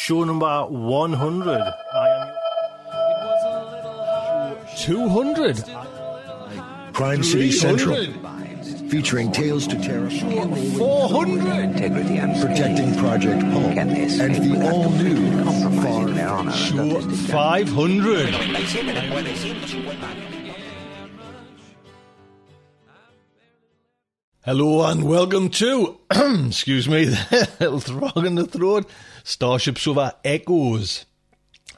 show number 100. I am 200. Crime City Central, featuring Tales to Terror, 400. integrity and protecting Project Pulp, Can they and the all-new compromising their honor? sure 500. Hello and welcome to, excuse me, the little frog in the throat, Starship Sofa Echoes.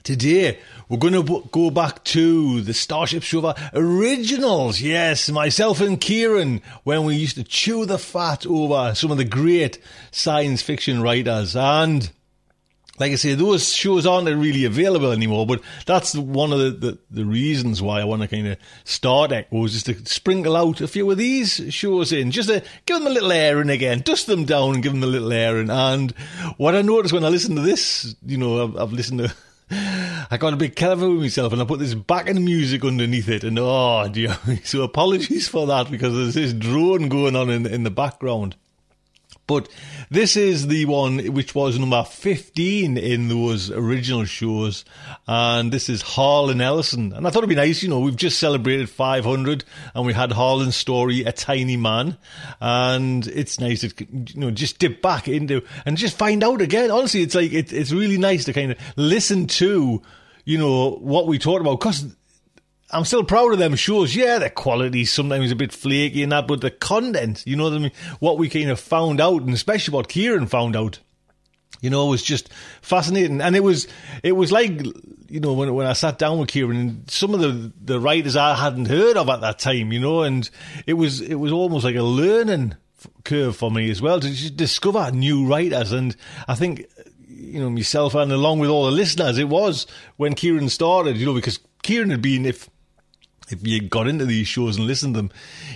Today, we're going to go back to the Starship Sofa originals. Yes, myself and Kieran, when we used to chew the fat over some of the great science fiction writers. And like I say, those shows aren't really available anymore, but that's one of the, the, the reasons why I want to kind of start Echoes, is to sprinkle out a few of these shows in, just to give them a little airing again, dust them down and give them a little airing. And what I noticed when I listened to this, you know, I've, I've listened to, I got a bit clever with myself and I put this backing music underneath it, and oh dear, so apologies for that because there's this drone going on in, in the background. But this is the one which was number 15 in those original shows. And this is Harlan Ellison. And I thought it'd be nice, you know, we've just celebrated 500 and we had Harlan's story, A Tiny Man. And it's nice to, you know, just dip back into and just find out again. Honestly, it's like, it, it's really nice to kind of listen to, you know, what we talked about. Because I'm still proud of them shows. Yeah, the quality's sometimes a bit flaky and that, but the content, you know what I mean? What we kind of found out, and especially what Kieran found out, you know, was just fascinating. And it was, it was like, you know, when when I sat down with Kieran, some of the the writers I hadn't heard of at that time, you know, and it was it was almost like a learning curve for me as well to just discover new writers. And I think, you know, myself and along with all the listeners, it was when Kieran started, you know, because Kieran had been if if you got into these shows and listened to them,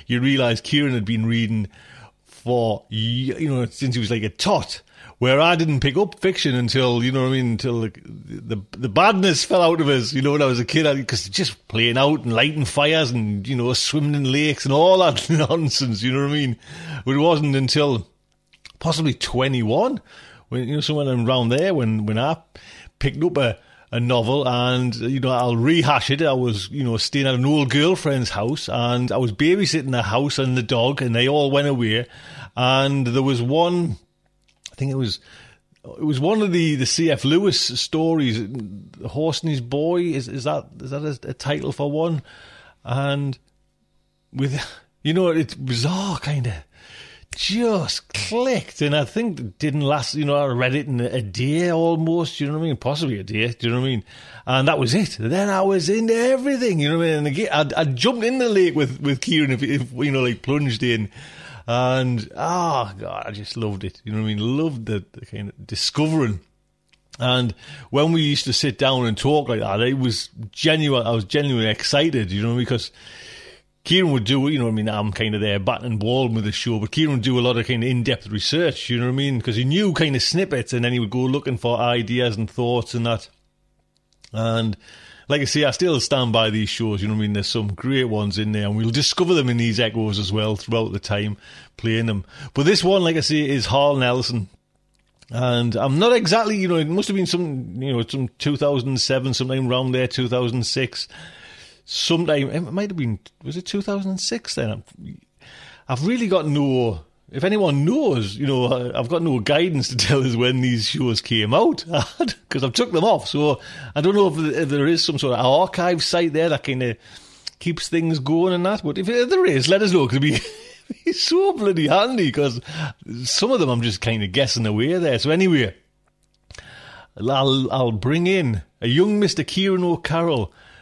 you realise Kieran had been reading for you know since he was like a tot. Where I didn't pick up fiction until you know what I mean until the the, the badness fell out of us. You know when I was a kid because just playing out and lighting fires and you know swimming in lakes and all that nonsense. You know what I mean? But it wasn't until possibly twenty one when you know somewhere around there when when I picked up a a novel and uh, you know I'll rehash it. I was you know staying at an old girlfriend's house and I was babysitting the house and the dog and they all went away and there was one I think it was it was one of the the C.S. Lewis stories the horse and his boy is is that is that a, a title for one and with you know it's bizarre kind of just clicked, and I think it didn't last. You know, I read it in a day almost. You know what I mean? Possibly a day. Do you know what I mean? And that was it. Then I was into everything. You know what I mean? And again, I, I jumped in the lake with with Kieran, if, if you know, like plunged in, and oh god, I just loved it. You know what I mean? Loved the, the kind of discovering. And when we used to sit down and talk like that, it was genuine. I was genuinely excited, you know, because Kieran would do, you know what I mean? I'm kind of there batting ball with the show, but Kieran would do a lot of kind of in depth research, you know what I mean? Because he knew kind of snippets and then he would go looking for ideas and thoughts and that. And like I say, I still stand by these shows, you know what I mean? There's some great ones in there and we'll discover them in these echoes as well throughout the time playing them. But this one, like I say, is Harlan Ellison. And I'm not exactly, you know, it must have been some, you know, some 2007, sometime around there, 2006 sometime it might have been was it 2006 then i've really got no if anyone knows you know i've got no guidance to tell us when these shows came out because i've took them off so i don't know if, if there is some sort of archive site there that kind of keeps things going and that but if there is let us know because it'd be so bloody handy because some of them i'm just kind of guessing away there so anyway I'll, I'll bring in a young Mr. Kieran O'Carroll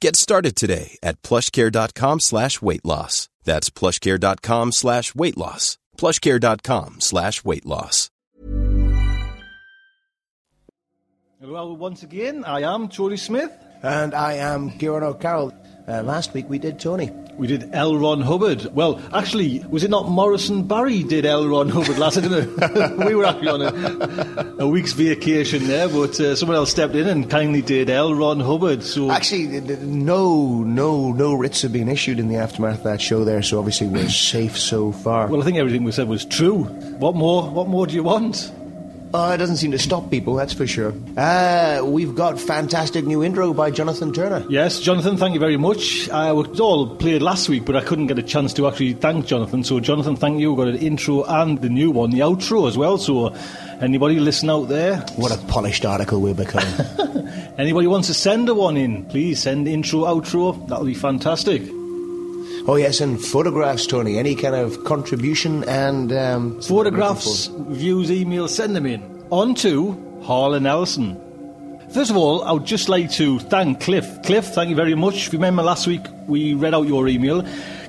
Get started today at plushcare.com slash weight loss. That's plushcare.com slash weight loss. plushcare.com slash weight loss. Well, once again, I am Tony Smith. And I am Kieran O'Carroll. Uh, last week we did Tony. We did L. Ron Hubbard. Well, actually, was it not Morrison Barry did L. Ron Hubbard last? I don't know. we were actually on a, a week's vacation there, but uh, someone else stepped in and kindly did L. Ron Hubbard. So Actually, no, no, no writs have been issued in the aftermath of that show there, so obviously we're safe so far. well, I think everything we said was true. What more? What more do you want? Oh, it doesn't seem to stop people, that's for sure. Uh, we've got fantastic new intro by Jonathan Turner. Yes, Jonathan, thank you very much. I was all played last week, but I couldn't get a chance to actually thank Jonathan. So, Jonathan, thank you. We've got an intro and the new one, the outro as well. So, anybody listen out there? What a polished article we're becoming. Anybody wants to send a one in, please send intro, outro. That'll be fantastic. Oh, yes, and photographs, Tony. Any kind of contribution and. Um, Photographs, views, emails, send them in. On to Harlan Ellison. First of all, I would just like to thank Cliff. Cliff, thank you very much. If you remember last week, we read out your email.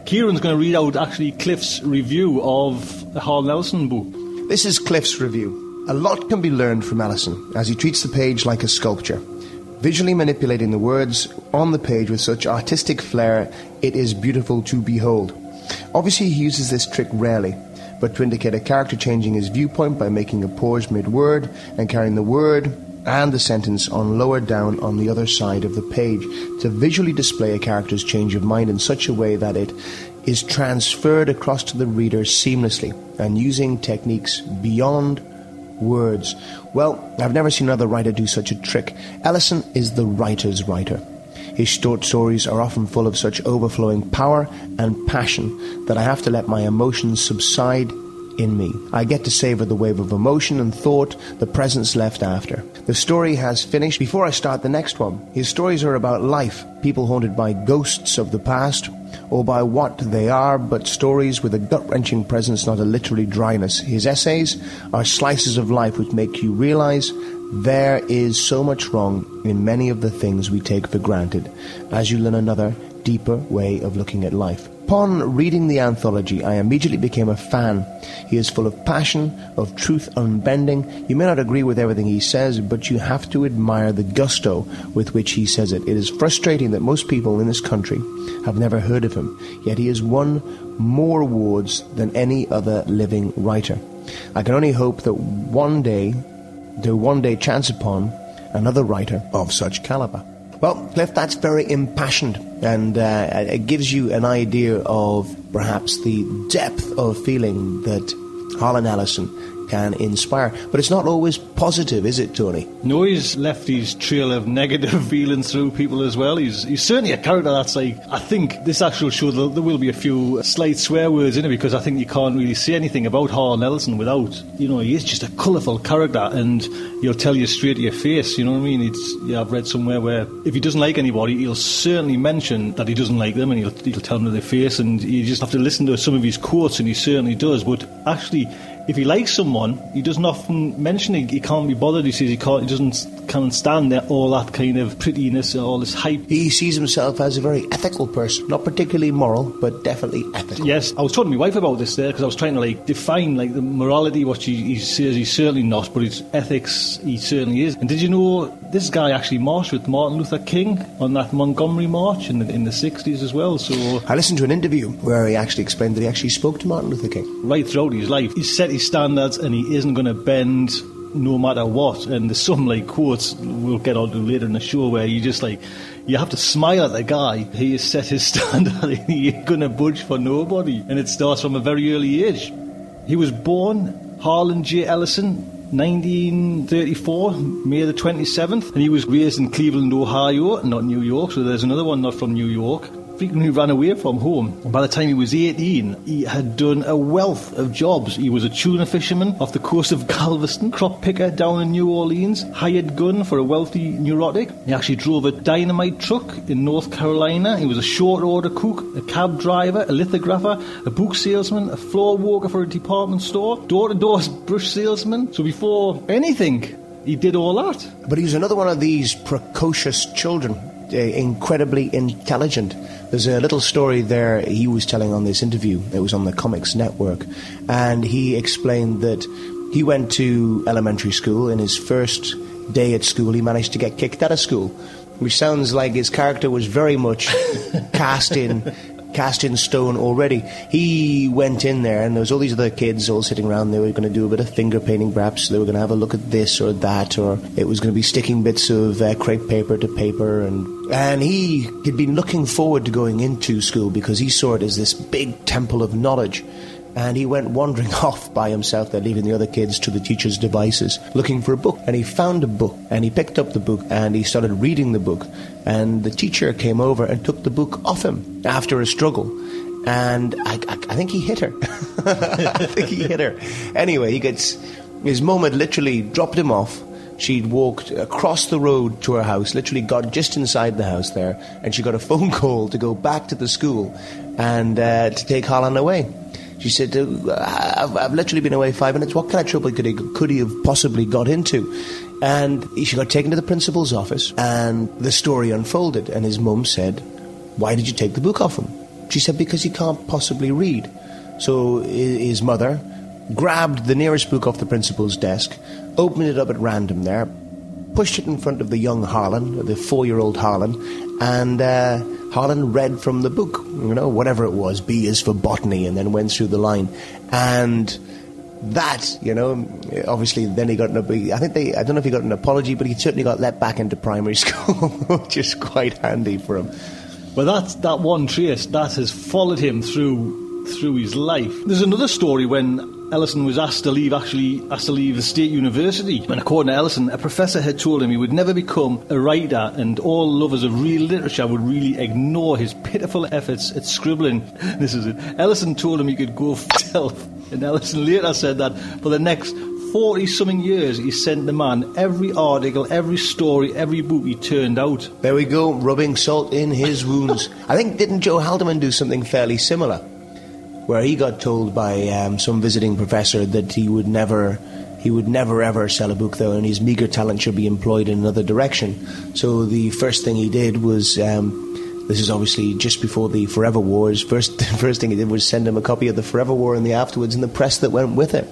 Kieran's going to read out actually Cliff's review of the Harlan Ellison book. This is Cliff's review. A lot can be learned from Ellison as he treats the page like a sculpture. Visually manipulating the words on the page with such artistic flair, it is beautiful to behold. Obviously, he uses this trick rarely, but to indicate a character changing his viewpoint by making a pause mid word and carrying the word and the sentence on lower down on the other side of the page to visually display a character's change of mind in such a way that it is transferred across to the reader seamlessly and using techniques beyond words. Well, I've never seen another writer do such a trick. Ellison is the writer's writer. His short stories are often full of such overflowing power and passion that I have to let my emotions subside in me. I get to savor the wave of emotion and thought the presence left after. The story has finished before I start the next one. His stories are about life, people haunted by ghosts of the past, or by what they are, but stories with a gut wrenching presence, not a literary dryness. His essays are slices of life which make you realize there is so much wrong in many of the things we take for granted as you learn another, deeper way of looking at life. Upon reading the anthology, I immediately became a fan. He is full of passion, of truth unbending. You may not agree with everything he says, but you have to admire the gusto with which he says it. It is frustrating that most people in this country have never heard of him, yet he has won more awards than any other living writer. I can only hope that one day, there one day chance upon another writer of such caliber. Well, Cliff, that's very impassioned, and uh, it gives you an idea of perhaps the depth of feeling that Harlan Ellison can inspire. But it's not always positive, is it, Tony? No, he's left his trail of negative feelings through people as well. He's, he's certainly a character that's like, I think this actual show, there, there will be a few slight swear words in it because I think you can't really say anything about Harlan Ellison without, you know, he is just a colourful character and he'll tell you straight to your face, you know what I mean? It's, yeah, I've read somewhere where if he doesn't like anybody, he'll certainly mention that he doesn't like them and he'll, he'll tell them to their face and you just have to listen to some of his quotes and he certainly does. But actually, if he likes someone, he doesn't often mention it. He can't be bothered. He says he can't. He doesn't can't stand that all that kind of prettiness, and all this hype. He sees himself as a very ethical person, not particularly moral, but definitely ethical. Yes, I was talking to my wife about this there because I was trying to like define like the morality, what he, he says he's certainly not, but his ethics he certainly is. And did you know this guy actually marched with Martin Luther King on that Montgomery March in the in the sixties as well? So I listened to an interview where he actually explained that he actually spoke to Martin Luther King. right throughout his life, he set his standards and he isn't going to bend no matter what. And there's some like quotes we'll get on to later in the show where you just like you have to smile at the guy. He has set his standard ain't going to budge for nobody. And it starts from a very early age. He was born Harlan J. Ellison. 1934, May the 27th, and he was raised in Cleveland, Ohio, not New York, so there's another one not from New York. Frequently ran away from home. By the time he was 18, he had done a wealth of jobs. He was a tuna fisherman off the coast of Galveston, crop picker down in New Orleans, hired gun for a wealthy neurotic. He actually drove a dynamite truck in North Carolina. He was a short order cook, a cab driver, a lithographer, a book salesman, a floor walker for a department store, door to door brush salesman. So before anything, he did all that. But he's another one of these precocious children, incredibly intelligent. There's a little story there he was telling on this interview. It was on the Comics Network. And he explained that he went to elementary school. In his first day at school, he managed to get kicked out of school, which sounds like his character was very much cast in cast in stone already. He went in there, and there was all these other kids all sitting around. They were going to do a bit of finger painting, perhaps. They were going to have a look at this or that, or it was going to be sticking bits of uh, crepe paper to paper, and and he had been looking forward to going into school because he saw it as this big temple of knowledge and he went wandering off by himself there, leaving the other kids to the teacher's devices, looking for a book. And he found a book, and he picked up the book, and he started reading the book. And the teacher came over and took the book off him after a struggle. And I, I, I think he hit her. I think he hit her. Anyway, he gets his mum had literally dropped him off. She'd walked across the road to her house, literally got just inside the house there, and she got a phone call to go back to the school and uh, to take Holland away. She said, uh, I've, I've, literally been away five minutes. What kind of trouble could he, could he have possibly got into? And she got taken to the principal's office, and the story unfolded. And his mum said, Why did you take the book off him? She said, Because he can't possibly read. So his mother grabbed the nearest book off the principal's desk, opened it up at random there, pushed it in front of the young Harlan, the four year old Harlan, and. Uh, Harlan read from the book, you know, whatever it was. B is for botany, and then went through the line, and that, you know, obviously then he got an. I think they. I don't know if he got an apology, but he certainly got let back into primary school, which is quite handy for him. Well, that's that one trace that has followed him through through his life. There's another story when Ellison was asked to leave, actually asked to leave the state university. And according to Ellison, a professor had told him he would never become a writer, and all lovers of real literature would really ignore his pitiful efforts at scribbling. This is it. Ellison told him he could go himself. And Ellison later said that for the next 40 something years, he sent the man every article, every story, every book he turned out. There we go, rubbing salt in his wounds. I think, didn't Joe Haldeman do something fairly similar? Where he got told by um, some visiting professor that he would never he would never ever sell a book though and his meager talent should be employed in another direction so the first thing he did was um, this is obviously just before the Forever Wars. First, the first thing he did was send him a copy of the Forever War and the afterwards and the press that went with it.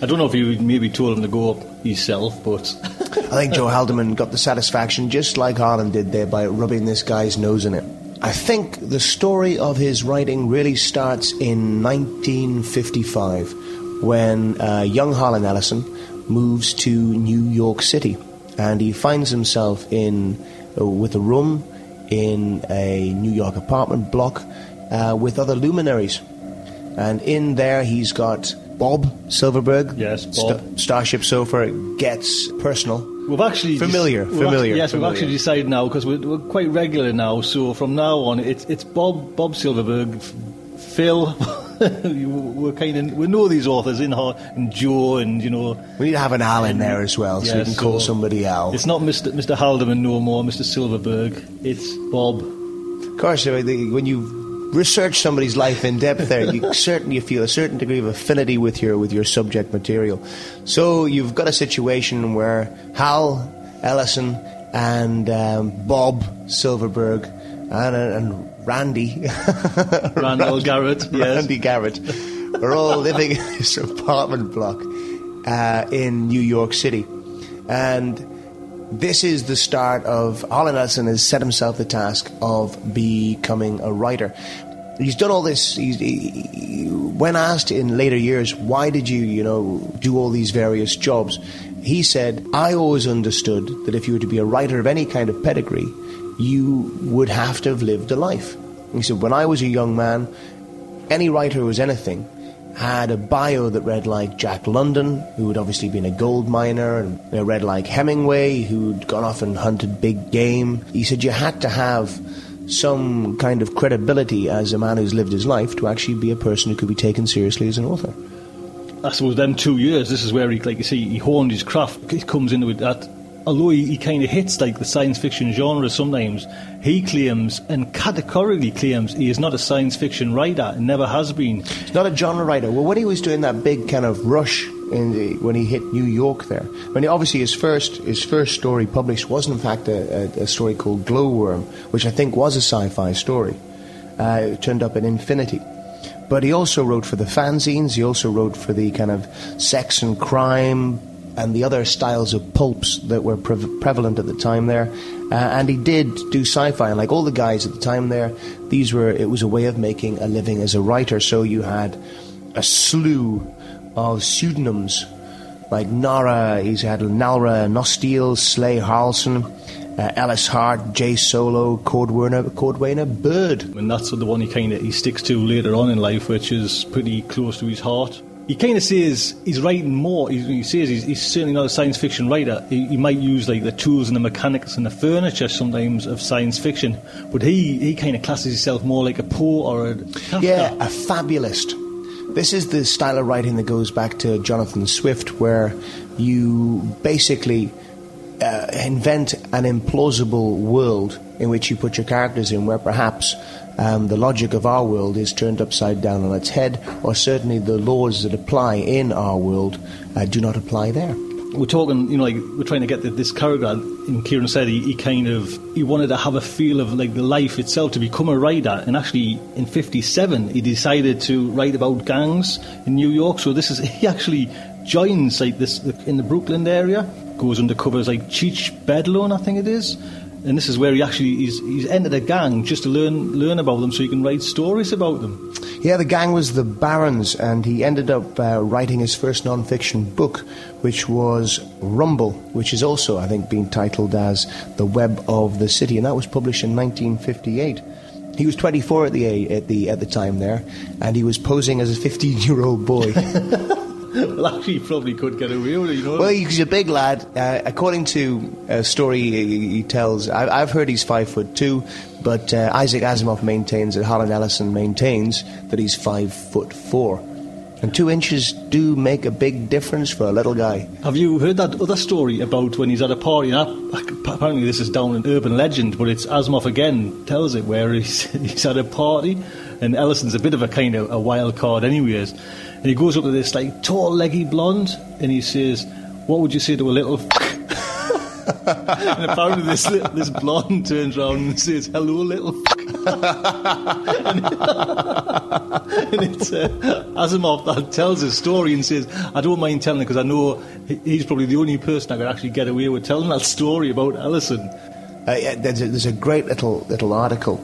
I don't know if he maybe told him to go up himself, but I think Joe Haldeman got the satisfaction just like Harlan did there by rubbing this guy's nose in it. I think the story of his writing really starts in 1955 when uh, young Harlan Ellison moves to New York City and he finds himself in uh, with a room in a New York apartment block uh, with other luminaries. And in there he's got Bob Silverberg. Yes, Bob. St- Starship Sofa gets personal We've actually familiar, familiar. Actually, yes, familiar. we've actually decided now because we're, we're, quite regular now. So from now on, it's it's Bob Bob Silverberg, Phil. we're kind of we know these authors in and Joe and you know we need to have an Al in there as well, so we can call somebody Al. It's not Mr. Mr. Haldeman no more, Mr. Silverberg. It's Bob. Of course, when you research somebody's life in depth there, you certainly feel a certain degree of affinity with your with your subject material. So you've got a situation where Hal Ellison and um, Bob Silverberg and, and Randy Randall Garrett, yes. Randy Garrett are all living in this apartment block uh, in New York City, and this is the start of Harlan Ellison has set himself the task of becoming a writer. He's done all this. He, when asked in later years, why did you, you know, do all these various jobs? He said, I always understood that if you were to be a writer of any kind of pedigree, you would have to have lived a life. He said, when I was a young man, any writer who was anything had a bio that read like Jack London, who had obviously been a gold miner, and you read like Hemingway, who'd gone off and hunted big game. He said you had to have some kind of credibility as a man who's lived his life to actually be a person who could be taken seriously as an author. I suppose them two years, this is where he, like you see, he honed his craft. He comes into it that, although he, he kind of hits like the science fiction genre sometimes, he claims and categorically claims he is not a science fiction writer and never has been. He's not a genre writer. Well, when he was doing that big kind of rush in the, when he hit New York there, when he, obviously his first his first story published was in fact a, a, a story called Glowworm, which I think was a sci-fi story. Uh, it turned up in Infinity. But he also wrote for the fanzines. He also wrote for the kind of sex and crime and the other styles of pulps that were pre- prevalent at the time there. Uh, and he did do sci-fi, and like all the guys at the time there, these were it was a way of making a living as a writer. So you had a slew of pseudonyms like Nara, he's had Nalra, Nosteel, Slay Harlson, uh, Ellis Hart, Jay Solo, Cordwainer, Cordwainer Bird. And that's the one he kind of he sticks to later on in life, which is pretty close to his heart. He kind of says he's writing more. He, he says he's, he's, certainly not a science fiction writer. He, he, might use like the tools and the mechanics and the furniture sometimes of science fiction, but he, he kind of classes himself more like a Poe or a Kafka. Yeah, a fabulist. This is the style of writing that goes back to Jonathan Swift, where you basically uh, invent an implausible world in which you put your characters in, where perhaps um, the logic of our world is turned upside down on its head, or certainly the laws that apply in our world uh, do not apply there. We're talking, you know, like we're trying to get the, this character. And Kieran said he, he, kind of he wanted to have a feel of like the life itself to become a writer. And actually, in '57, he decided to write about gangs in New York. So this is he actually joins like this in the Brooklyn area goes undercover as like Cheech Beldone, I think it is. And this is where he actually he's, he's entered a gang just to learn learn about them, so he can write stories about them. Yeah, the gang was the Barons, and he ended up uh, writing his first non-fiction book, which was Rumble, which is also, I think, being titled as The Web of the City, and that was published in 1958. He was 24 at the at the at the time there, and he was posing as a 15-year-old boy. well, actually, he probably could get away with it, you know. Well, he's a big lad. Uh, according to a story he, tells, I, have heard he's five foot two, but uh, Isaac Asimov maintains that Harlan Ellison maintains that he's five foot four. And two inches do make a big difference for a little guy. Have you heard that other story about when he's at a party? apparently, this is down an urban legend, but it's Asimov again tells it where he's, he's at a party, and Ellison's a bit of a kind of a wild card, anyways and he goes up to this like tall, leggy blonde, and he says, "What would you say to a little?" and apparently this this blonde turns around and says, "Hello, little." and, and it's uh, Asimov that tells his story and says, "I don't mind telling it because I know he's probably the only person I could actually get away with telling that story about Ellison." Uh, yeah, there's, a, there's a great little little article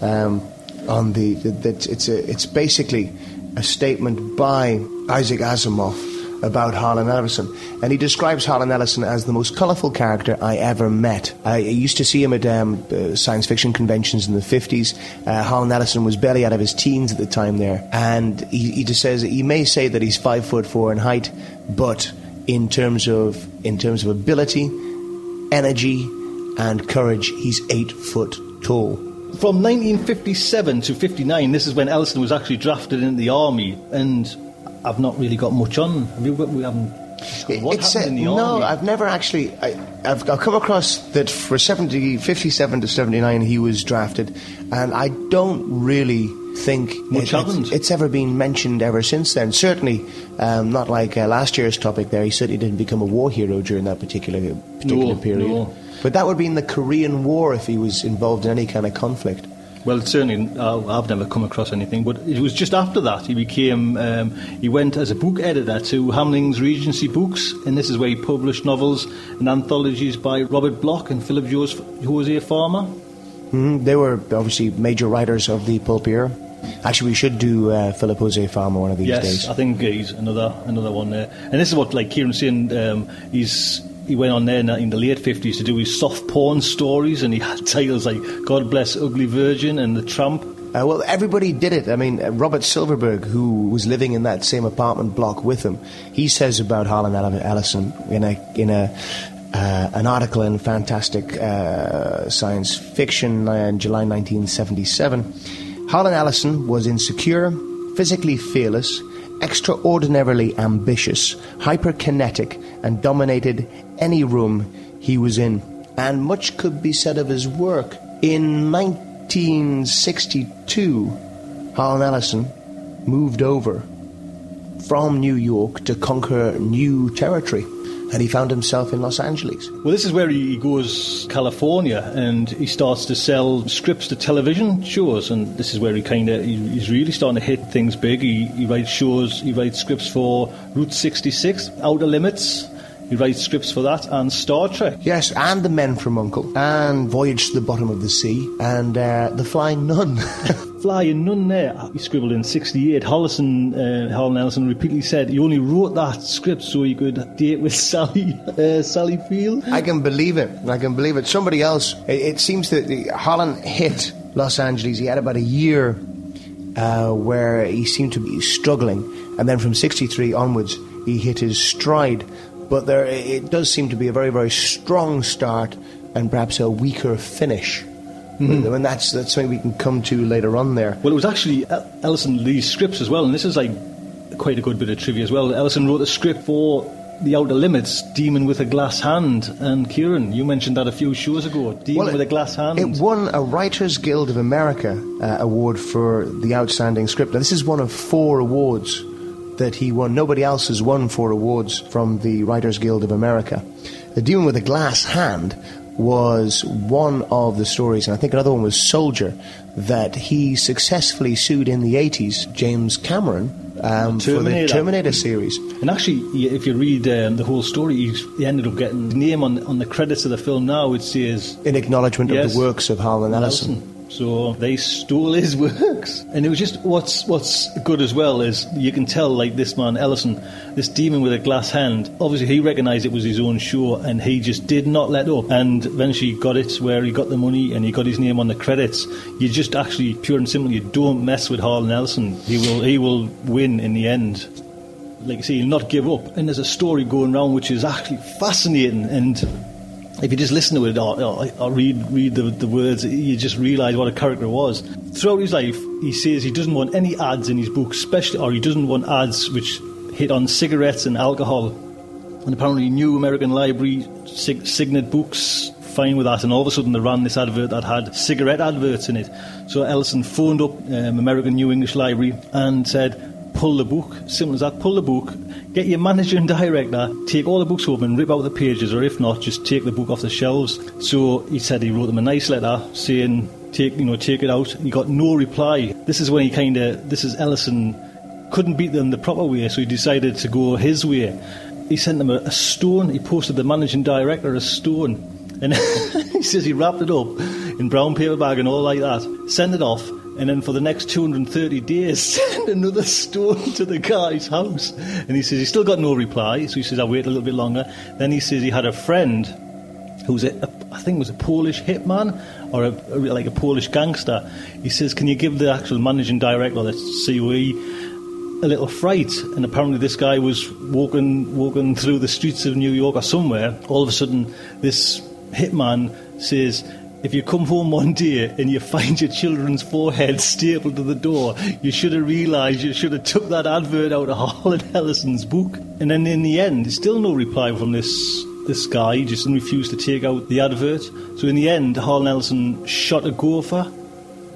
um, on the, the, it's a, it's basically a statement by Isaac Asimov about Harlan Ellison. And he describes Harlan Ellison as the most colourful character I ever met. I used to see him at um, uh, science fiction conventions in the 50s. Uh, Harlan Ellison was barely out of his teens at the time there. And he, he just says, he may say that he's five foot four in height, but in terms of, in terms of ability, energy, and courage, he's eight foot tall. From 1957 to 59, this is when Ellison was actually drafted into the army, and I've not really got much on. We haven't. What it's happened a, in the no, army? I've never actually. I, have I've come across that for 70, 57 to 79 he was drafted, and I don't really think Much it, it's, it's ever been mentioned ever since then. Certainly um, not like uh, last year's topic there. He certainly didn't become a war hero during that particular particular No, period. no. But that would be in the Korean War if he was involved in any kind of conflict. Well, certainly, uh, I've never come across anything, but it was just after that he became, um, he went as a book editor to Hamling's Regency Books, and this is where he published novels and anthologies by Robert Bloch and Philip Jos- Jose Farmer. hmm They were obviously major writers of the pulp era. Actually, we should do uh, Philip Jose Farmer one of these yes, days. I think he's another another one there. And this is what, like Kieran's saying, um, he's he went on there in, the late 50s to do his soft porn stories, and he had titles like God Bless Ugly Virgin and The Tramp. Uh, well, everybody did it. I mean, uh, Robert Silverberg, who was living in that same apartment block with him, he says about Harlan Ellison in a in a uh, an article in Fantastic uh, Science Fiction in July 1977. Harlan Ellison was insecure, physically fearless, extraordinarily ambitious, hyperkinetic, and dominated any room he was in. And much could be said of his work. In 1962, Harlan Ellison moved over from New York to conquer new territory. And he found himself in Los Angeles. Well, this is where he goes California, and he starts to sell scripts to television shows, and this is where he kind of he's really starting to hit things big. He, he writes shows, he writes scripts for Route 66, Outer Limits, he writes scripts for that and Star Trek. Yes, and The Men from Uncle, and Voyage to the Bottom of the Sea, and uh, The Flying Nun. Flying Nun there, he scribbled in 68. Hollison, uh, Harlan Ellison repeatedly said he only wrote that script so he could date with Sally, uh, Sally Field. I can believe it. I can believe it. Somebody else, it, it seems that Harlan hit Los Angeles. He had about a year uh, where he seemed to be struggling, and then from 63 onwards, he hit his stride but there it does seem to be a very very strong start and perhaps a weaker finish. Mm-hmm. And that's that's something we can come to later on there. Well, it was actually Ellison Lee's scripts as well, and this is like quite a good bit of trivia as well. Ellison wrote a script for the Outer Limits, Demon with a Glass Hand, and Kieran, you mentioned that a few shows ago. Demon well, it, with a Glass Hand. It won a Writers Guild of America uh, award for the outstanding script. Now, this is one of four awards that he won. Nobody else has won four awards from the Writers Guild of America. The Demon with a Glass Hand was one of the stories, and I think another one was Soldier, that he successfully sued in the 80s James Cameron um, for the Terminator series. And actually, if you read um, the whole story, he ended up getting the name on, on the credits of the film now, it says. In acknowledgement yes, of the works of Harlan Ellison. Ellison. So they stole his works, and it was just what's what's good as well is you can tell like this man Ellison, this demon with a glass hand. Obviously, he recognised it was his own show, and he just did not let up. And eventually got it where he got the money and he got his name on the credits. You just actually pure and simple, you don't mess with Harlan Ellison. He will he will win in the end like I say, he'll not give up. And there's a story going around which is actually fascinating and if you just listen to it or, or, or read read the, the words, you just realise what a character was. Throughout his life, he says he doesn't want any ads in his books, especially, or he doesn't want ads which hit on cigarettes and alcohol. And apparently, New American Library, Sig- Signet Books, fine with that. And all of a sudden, they ran this advert that had cigarette adverts in it. So Ellison phoned up um, American New English Library and said, pull the book. Simple as that. Pull the book. Get your manager and director. Take all the books home and rip out the pages, or if not, just take the book off the shelves. So he said he wrote them a nice letter saying, "Take you know, take it out." He got no reply. This is when he kind of. This is Ellison couldn't beat them the proper way, so he decided to go his way. He sent them a, a stone. He posted the managing director a stone, and he says he wrapped it up in brown paper bag and all like that. Sent it off and then for the next 230 days send another stone to the guy's house. And he says he's still got no reply, so he says I'll wait a little bit longer. Then he says he had a friend who's a, a I think was a Polish hitman or a, a, like a Polish gangster. He says, "Can you give the actual managing director, the COE, a little fright?" And apparently, this guy was walking walking through the streets of New York or somewhere. All of a sudden, this hitman says, if you come home one day and you find your children's forehead stapled to the door, you should have realised you should have took that advert out of Harlan Ellison's book. And then in the end, there's still no reply from this this guy. He just refused to take out the advert. So in the end, Harlan Ellison shot a gopher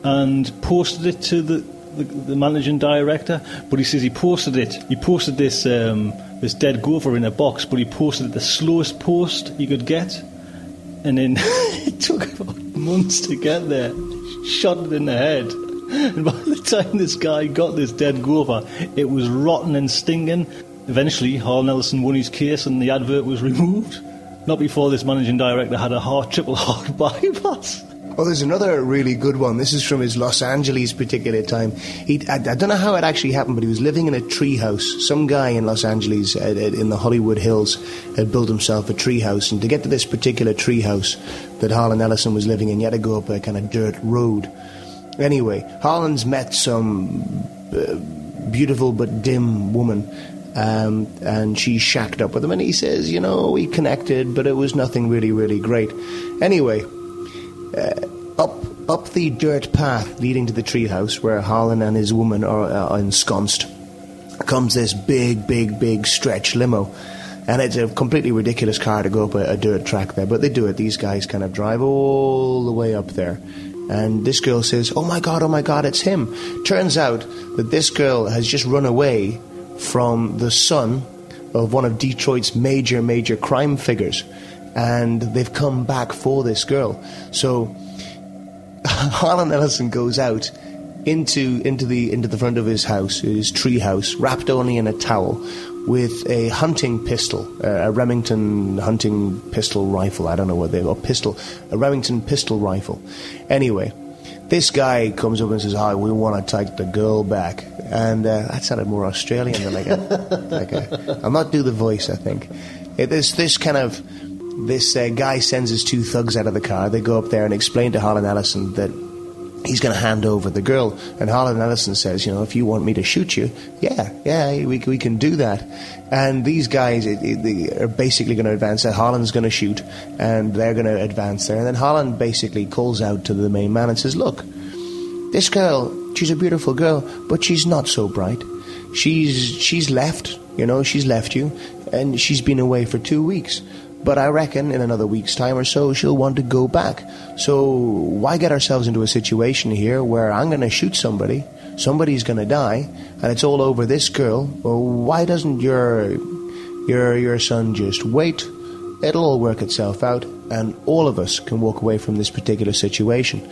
and posted it to the, the, the managing director. But he says he posted it. He posted this um, this dead gopher in a box, but he posted it the slowest post he could get and then it took months to get there. Shot it in the head. And by the time this guy got this dead gopher, it was rotten and stinging. Eventually, Harlan Ellison won his case and the advert was removed. Not before this managing director had a heart, triple heart bypass. Oh, there's another really good one. This is from his Los Angeles particular time. He, I, I, don't know how it actually happened, but he was living in a treehouse. Some guy in Los Angeles, in the Hollywood Hills, had built himself a treehouse. And to get to this particular treehouse that Harlan Ellison was living in, you had to go up a kind of dirt road. Anyway, Harlan's met some uh, beautiful but dim woman Um, and she shacked up with him, and he says, you know, we connected, but it was nothing really, really great. Anyway, up up the dirt path leading to the treehouse where Harlan and his woman are, uh, ensconced comes this big, big, big stretch limo. And it's a completely ridiculous car to go up a, a dirt track there, but they do it. These guys kind of drive all the way up there. And this girl says, Oh my god, oh my god, it's him. Turns out that this girl has just run away from the son of one of Detroit's major, major crime figures. And they've come back for this girl. So Harlan Ellison goes out into into the into the front of his house, his tree house, wrapped only in a towel, with a hunting pistol, uh, a Remington hunting pistol rifle. I don't know what they are, pistol, a Remington pistol rifle. Anyway, this guy comes up and says, "Hi, we want to take the girl back," and uh, that sounded more Australian than like a like a. I'll not do the voice. I think it, this this kind of this uh, guy sends his two thugs out of the car. They go up there and explain to Harlan Ellison that he's going to hand over the girl. And Harlan Ellison says, you know, if you want me to shoot you, yeah, yeah, we, we can do that. And these guys it, it, are basically going to advance there. Harlan's going to shoot, and they're going to advance there. And then Harlan basically calls out to the main man and says, look, this girl, she's a beautiful girl, but she's not so bright. She's she's left, you know, she's left you, and she's been away for two weeks. But I reckon in another week's time or so, she'll want to go back. So why get ourselves into a situation here where I'm going to shoot somebody, somebody's going to die, and it's all over this girl? Well, why doesn't your your your son just wait? It'll all work itself out, and all of us can walk away from this particular situation.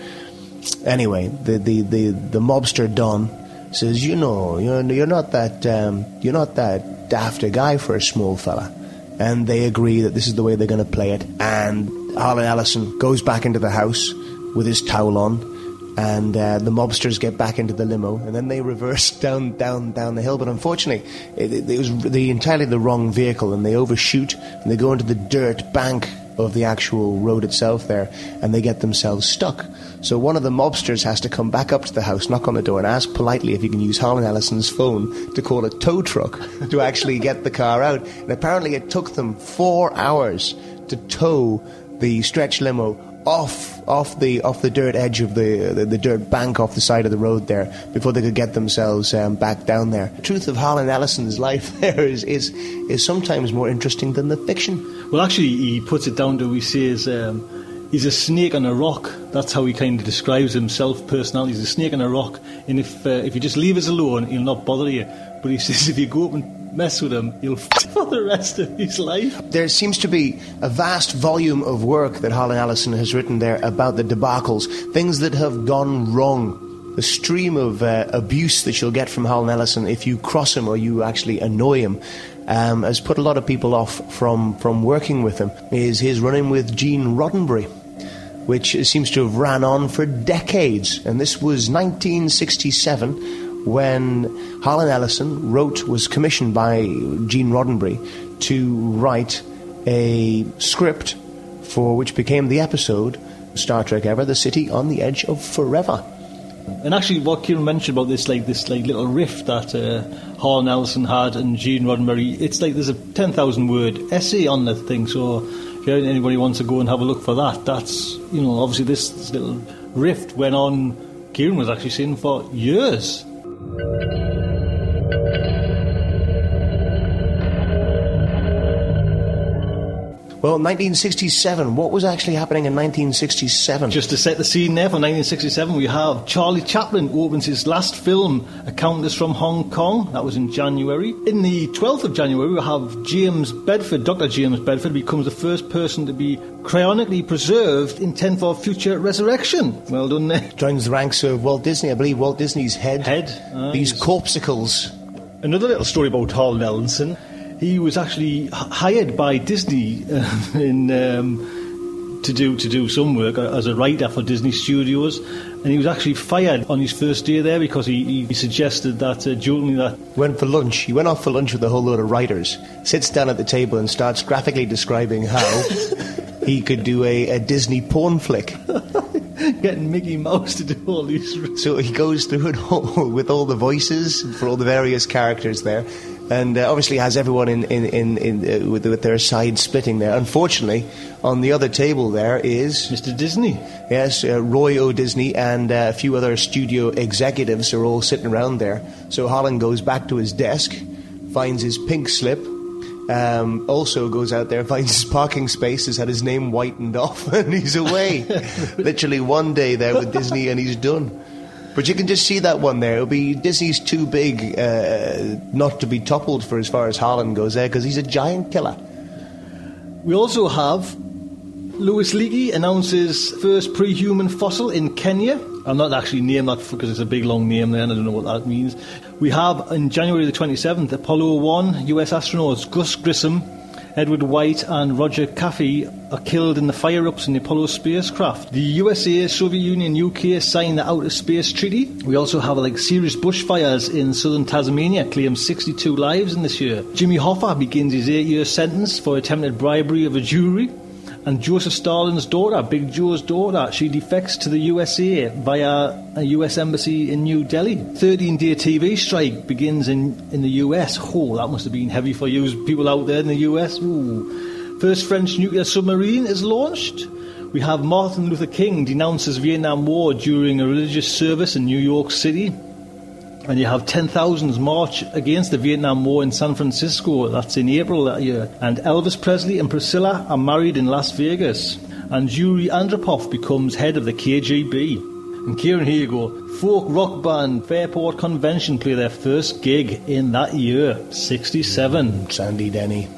Anyway, the the the, the mobster Don says, you know, you're you're not that um, you're not that daft a guy for a small fella and they agree that this is the way they're going to play it. And Harlan Ellison goes back into the house with his towel on, and uh, the mobsters get back into the limo, and then they reverse down, down, down the hill. But unfortunately, it, it, was the entirely the wrong vehicle, and they overshoot and they go into the dirt bank of the actual road itself there, and they get themselves stuck. So one of the mobsters has to come back up to the house, knock on the door, and ask politely if he can use Harlan Ellison's phone to call a tow truck to actually get the car out. And apparently, it took them four hours to tow the stretch limo off off the off the dirt edge of the, the, the dirt bank off the side of the road there before they could get themselves um, back down there. The truth of Harlan Ellison's life there is, is is sometimes more interesting than the fiction. Well, actually, he puts it down to he says. Um, He's a snake on a rock. That's how he kind of describes himself personality. He's a snake on a rock, and if uh, if you just leave us alone, he'll not bother you. But he says if you go up and mess with him, he'll f- for the rest of his life. There seems to be a vast volume of work that Harlan Ellison has written there about the debacles, things that have gone wrong. The stream of uh, abuse that you'll get from Harlan Ellison if you cross him or you actually annoy him um, has put a lot of people off from, from working with him is his running with Gene Roddenberry which seems to have ran on for decades. And this was 1967 when Harlan Ellison wrote, was commissioned by Gene Roddenberry to write a script for which became the episode Star Trek Ever, The City on the Edge of Forever. And actually, what Kieran mentioned about this, like this, like little riff that uh, Harlan Ellison had and Gene Roddenberry, it's like there's a ten thousand word essay on the thing. So if anybody wants to go and have a look for that, that's you know obviously this, this little rift went on. Kieran was actually saying for years. Well, 1967. What was actually happening in 1967? Just to set the scene there for 1967, we have Charlie Chaplin opens his last film, A Countess from Hong Kong. That was in January. In the 12th of January, we have James Bedford. Dr. James Bedford becomes the first person to be cryonically preserved intent for future resurrection. Well done there. Joins the ranks of Walt Disney. I believe Walt Disney's head. Head. Uh, These corpsicles. Another little story about Harlan Ellison he was actually hired by Disney uh, in, um, to do to do some work as a writer for Disney Studios, and he was actually fired on his first day there because he, he suggested that uh, jokingly that went for lunch. He went off for lunch with a whole load of writers, sits down at the table and starts graphically describing how he could do a, a Disney porn flick. Getting Mickey Mouse to do all these. So he goes through it all with all the voices for all the various characters there and uh, obviously has everyone in, in, in, in uh, with, with their sides splitting there. Unfortunately, on the other table there is Mr. Disney. Yes, uh, Roy O. Disney and uh, a few other studio executives are all sitting around there. So Holland goes back to his desk, finds his pink slip, um, also goes out there, finds his parking space, has had his name whitened off, and he's away. Literally one day there with Disney, and he's done. But you can just see that one there. It'll be Disney's too big uh, not to be toppled for as far as Holland goes there because he's a giant killer. We also have Louis Leakey announces first pre-human fossil in Kenya. I'm not actually name that because it's a big long name there and I don't know what that means. We have on January the 27th, Apollo 1 US astronauts Gus Grissom, Edward White, and Roger Chaffee are killed in the fire ups in the Apollo spacecraft. The USA, Soviet Union, UK signed the Outer Space Treaty. We also have like serious bushfires in southern Tasmania, claim 62 lives in this year. Jimmy Hoffa begins his eight year sentence for attempted bribery of a jury. And Joseph Stalin's daughter, Big Joe's daughter, she defects to the USA via a US embassy in New Delhi. 13 day TV strike begins in, in the US. Oh, that must have been heavy for you people out there in the US. Ooh. First French nuclear submarine is launched. We have Martin Luther King denounces Vietnam War during a religious service in New York City. And you have 10,000s march against the Vietnam War in San Francisco. That's in April that year. And Elvis Presley and Priscilla are married in Las Vegas. And Yuri Andropov becomes head of the KGB. And Kieran, here you go. Folk rock band Fairport Convention play their first gig in that year, 67. Sandy Denny.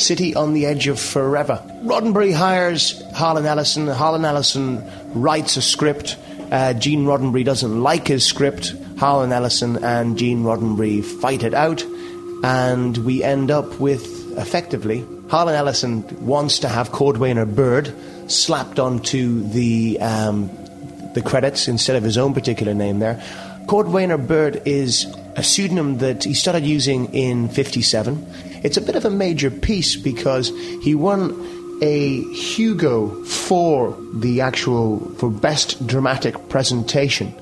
City on the Edge of Forever. Roddenberry hires Harlan Ellison. Harlan Ellison writes a script. Uh, Gene Roddenberry doesn't like his script. Harlan Ellison and Gene Roddenberry fight it out, and we end up with effectively Harlan Ellison wants to have Cordwainer Bird slapped onto the um, the credits instead of his own particular name there. Cordwainer Bird is a pseudonym that he started using in 57. It's a bit of a major piece because he won a Hugo for the actual for best dramatic presentation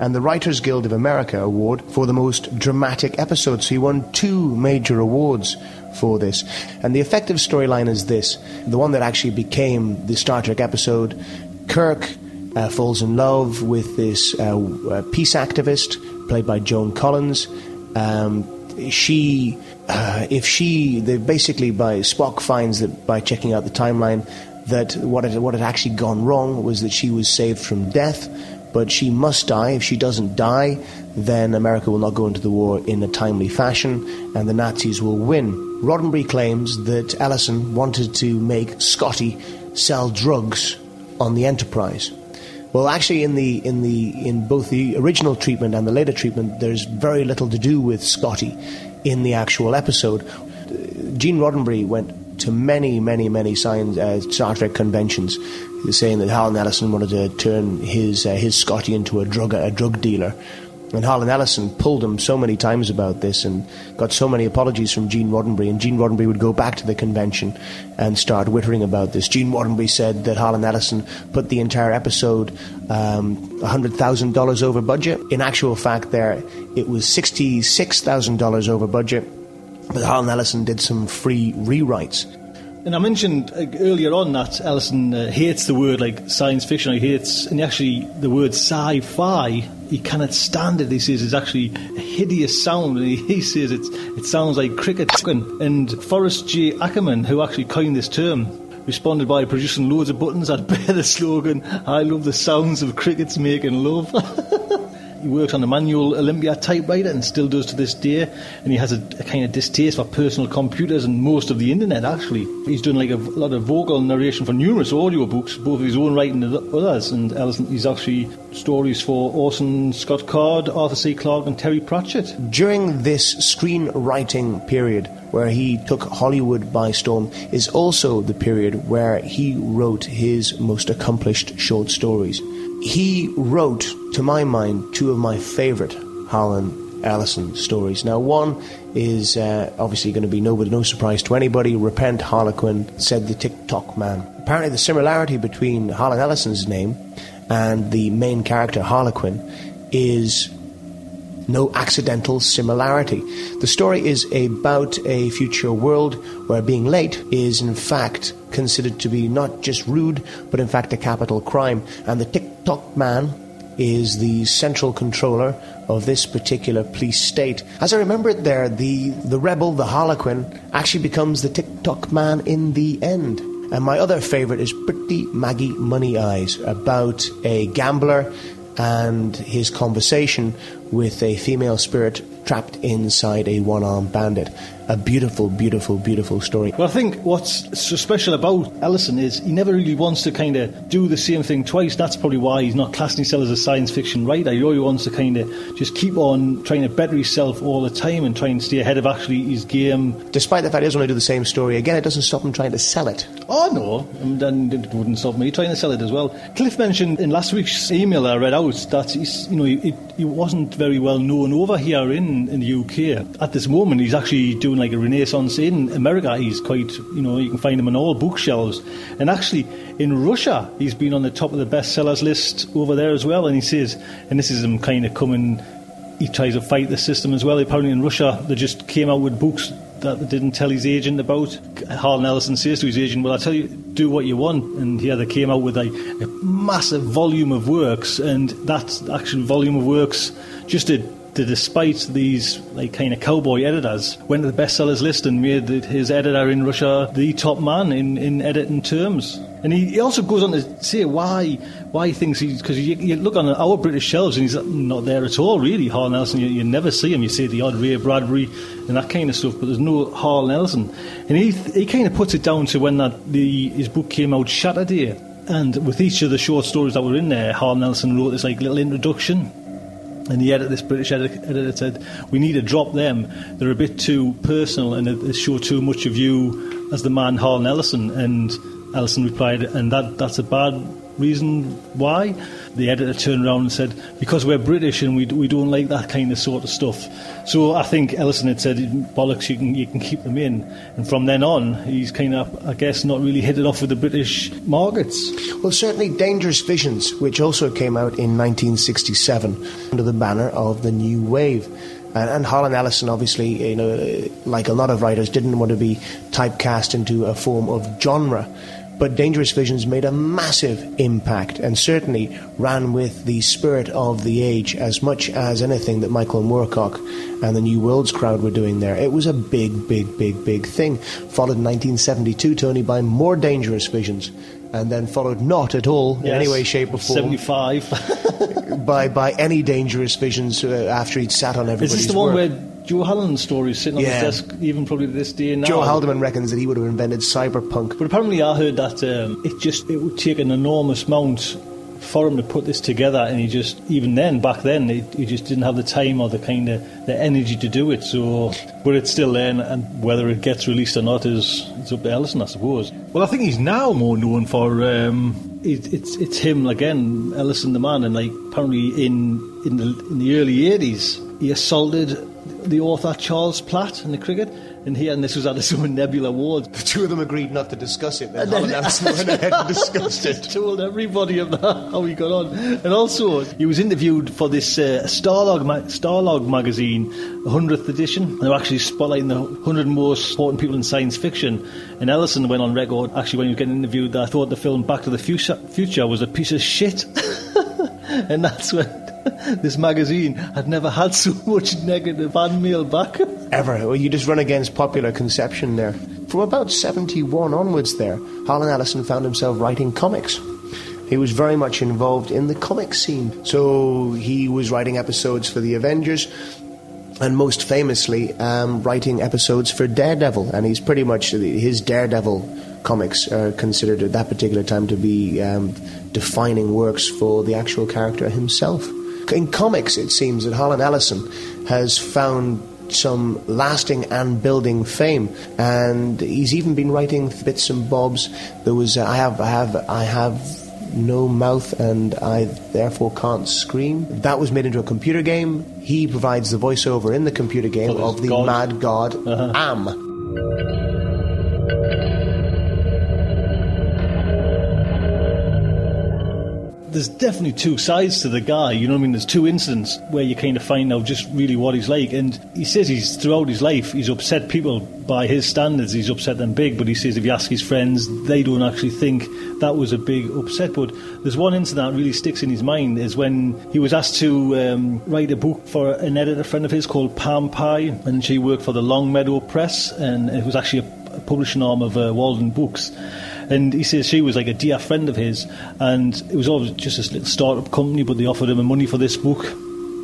and the Writers Guild of America award for the most dramatic episode. So he won two major awards for this. And the effective storyline is this the one that actually became the Star Trek episode Kirk uh, falls in love with this uh, uh, peace activist played by Joan Collins. Um, she, uh, if she, they basically by Spock finds that by checking out the timeline that what had, what had actually gone wrong was that she was saved from death, but she must die. If she doesn't die, then America will not go into the war in a timely fashion, and the Nazis will win. Roddenberry claims that Ellison wanted to make Scotty sell drugs on the Enterprise. Well, actually, in the in the in both the original treatment and the later treatment, there's very little to do with Scotty in the actual episode. Gene Roddenberry went to many, many, many science, uh, Star Trek conventions, saying that Harlan Ellison wanted to turn his uh, his Scotty into a drug a drug dealer. And Harlan Ellison pulled him so many times about this and got so many apologies from Gene Roddenberry. And Gene Roddenberry would go back to the convention and start wittering about this. Gene Roddenberry said that Harlan Ellison put the entire episode um, $100,000 over budget. In actual fact, there it was $66,000 over budget. But Harlan Ellison did some free rewrites. And I mentioned earlier on that Ellison uh, hates the word like science fiction. He hates, and actually the word sci-fi. He cannot stand it. He says it's actually a hideous sound, and he, he says it's, it sounds like cricket. And Forrest J. Ackerman, who actually coined this term, responded by producing loads of buttons that bear the slogan "I love the sounds of crickets making love." He worked on a manual Olympia typewriter and still does to this day. And he has a, a, kind of distaste for personal computers and most of the internet, actually. He's done like a, lot of vocal narration for numerous audiobooks, both of his own writing and others. And Ellison, he's actually stories for Orson Scott Card, Arthur C. Clarke, and Terry Pratchett. During this screenwriting period, where he took Hollywood by storm, is also the period where he wrote his most accomplished short stories. He wrote, to my mind, two of my favorite Harlan Ellison stories. Now, one is uh, obviously going to be no, no surprise to anybody. Repent, Harlequin, said the Ticktockman. Apparently, the similarity between Harlan Ellison's name and the main character, Harlequin, is no accidental similarity. The story is about a future world where being late is in fact considered to be not just rude, but in fact a capital crime. And the Ticktockman is the central controller of this particular police state. As I remember it there, the, the rebel, the Harlequin, actually becomes the Ticktockman in the end. And my other favourite is Pretty Maggie Moneyeyes, about a gambler and his conversation with a female spirit trapped inside a one armed bandit. A beautiful, beautiful, beautiful story. Well, I think what's so special about Ellison is he never really wants to kind of do the same thing twice. That's probably why he's not classing himself as a science fiction writer. He always wants to kind of just keep on trying to better himself all the time and try and stay ahead of actually his game. Despite the fact he doesn't want to do the same story again, it doesn't stop him trying to sell it. Oh, no, and then it wouldn't stop me trying to sell it as well. Cliff mentioned in last week's email I read out that he's, you know, he, he wasn't very well known over here in, in the UK. At this moment, he's actually doing like a renaissance in America. He's quite, you know, you can find him on all bookshelves. And actually, in Russia, he's been on the top of the bestsellers list over there as well. And he says, and this is him kind of coming, he tries to fight the system as well. Apparently, in Russia, they just came out with books that didn't tell his agent about. Harlan Ellison says to his agent, Well, I tell you, do what you want. And here they came out with a, a massive volume of works, and that actual volume of works just did despite these like kind of cowboy editors went to the bestsellers list and made his editor in Russia the top man in, in editing terms. And he, he also goes on to say why why he thinks he's because you, you, look on our British shelves and he's not there at all really. Harlan Ellison, you, you never see him. You see the odd Ray Bradbury and that kind of stuff, but there's no Harlan Ellison. And he he kind of puts it down to when that the his book came out Saturday. And with each of the short stories that were in there, Harlan Ellison wrote this like little introduction and the edit, this British editor said, we need to drop them. They're a bit too personal and they show too much of you as the man Harlan Ellison. And Ellison replied, and that, that's a bad reason why. The editor turned around and said, because we're British and we, we don't like that kind of sort of stuff. So I think Ellison had said, bollocks, you can, you can keep them in. And from then on, he's kind of, I guess, not really hit it off with the British markets. Well, certainly Dangerous Visions, which also came out in 1967 under the banner of the New Wave. And, and Harlan Ellison, obviously, you know, like a lot of writers, didn't want to be typecast into a form of genre. But Dangerous Visions made a massive impact and certainly ran with the spirit of the age as much as anything that Michael Moorcock and the New Worlds crowd were doing there. It was a big, big, big, big thing. Followed in 1972, Tony, by more Dangerous Visions. And then followed not at all in any way, shape, or form 75. by by any dangerous visions uh, after he'd sat on everybody's Is this the one work. where Joe Haldeman's story is sitting on Yeah. his desk, even probably this day now? Joe Haldeman reckons that he would have invented cyberpunk. But apparently, I heard that um, it just it would take an enormous amount for him to put this together, and he just even then back then he, he just didn't have the time or the kind of the energy to do it. So, but it's still there, and, and whether it gets released or not is it's up to Ellison, I suppose. Well, I think he's now more known for um, it, it's it's him again, Ellison the man, and like apparently in in the in the early eighties he assaulted the author Charles Platt in the cricket. And here, and this was at the Summon Nebula Awards. The two of them agreed not to discuss it. Then And then- Ellison went ahead and discussed it. told everybody of that, how he got on. And also, he was interviewed for this uh, Starlog, ma- Starlog magazine, 100th edition. And They were actually spotlighting the 100 most important people in science fiction. And Ellison went on record, actually, when he was getting interviewed, that I thought the film Back to the Future, Future was a piece of shit. and that's when this magazine had never had so much negative fan mail back. Ever. Well, you just run against popular conception there. From about 71 onwards there, Harlan Ellison found himself writing comics. He was very much involved in the comic scene. So he was writing episodes for the Avengers, and most famously, um, writing episodes for Daredevil. And he's pretty much his Daredevil comics are considered at that particular time to be um, defining works for the actual character himself. In comics, it seems that Harlan Ellison has found some lasting and building fame, and he's even been writing bits and bobs. There was uh, I have I have I have no mouth and I therefore can't scream. That was made into a computer game. He provides the voiceover in the computer game of the god. mad god Am. There's definitely two sides to the guy. You know what I mean? There's two incidents where you kind of find out just really what he's like. And he says he's throughout his life he's upset people by his standards. He's upset them big. But he says if you ask his friends, they don't actually think that was a big upset. But there's one incident that really sticks in his mind is when he was asked to um, write a book for an editor friend of his called Pam Pie, and she worked for the Longmeadow Press, and it was actually a, publishing arm of uh, Waldenbooks. And he says she was like a dear friend of his, and it was all just this little startup company, but they offered him money for this book.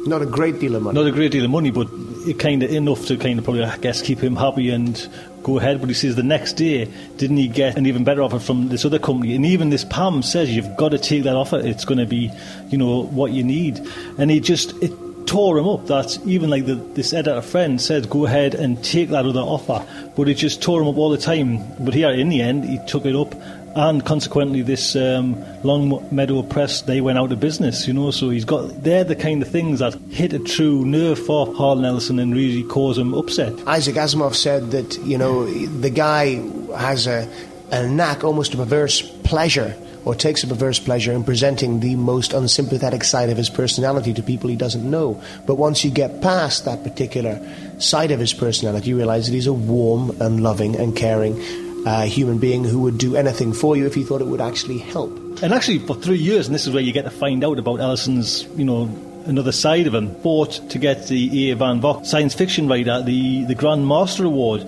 Not a great deal of money. Not a great deal of money, but it kind of enough to kind of probably, I guess, keep him happy and go ahead. But he says the next day, didn't he get an even better offer from this other company? And even this Pam says you've got to take that offer. It's going to be, you know, what you need. And he just it tore him up. That even like the, this editor friend said, go ahead and take that other offer. But it just tore him up all the time. But here, in the end, he took it up. And consequently, this um, Longmeadow Press they went out of business. You know, so he's got they're the kind of things that hit a true nerve for Harlan Ellison and really cause him upset. Isaac Asimov said that you know the guy has a, a knack, almost a perverse pleasure, or takes a perverse pleasure in presenting the most unsympathetic side of his personality to people he doesn't know. But once you get past that particular side of his personality, you realize that he's a warm and loving and caring uh, human being who would do anything for you if he thought it would actually help. And actually, for three years, and this is where you get to find out about Ellison's, you know, another side of him, fought to get the A. Van Vogt science fiction writer the, the Grand Master Award.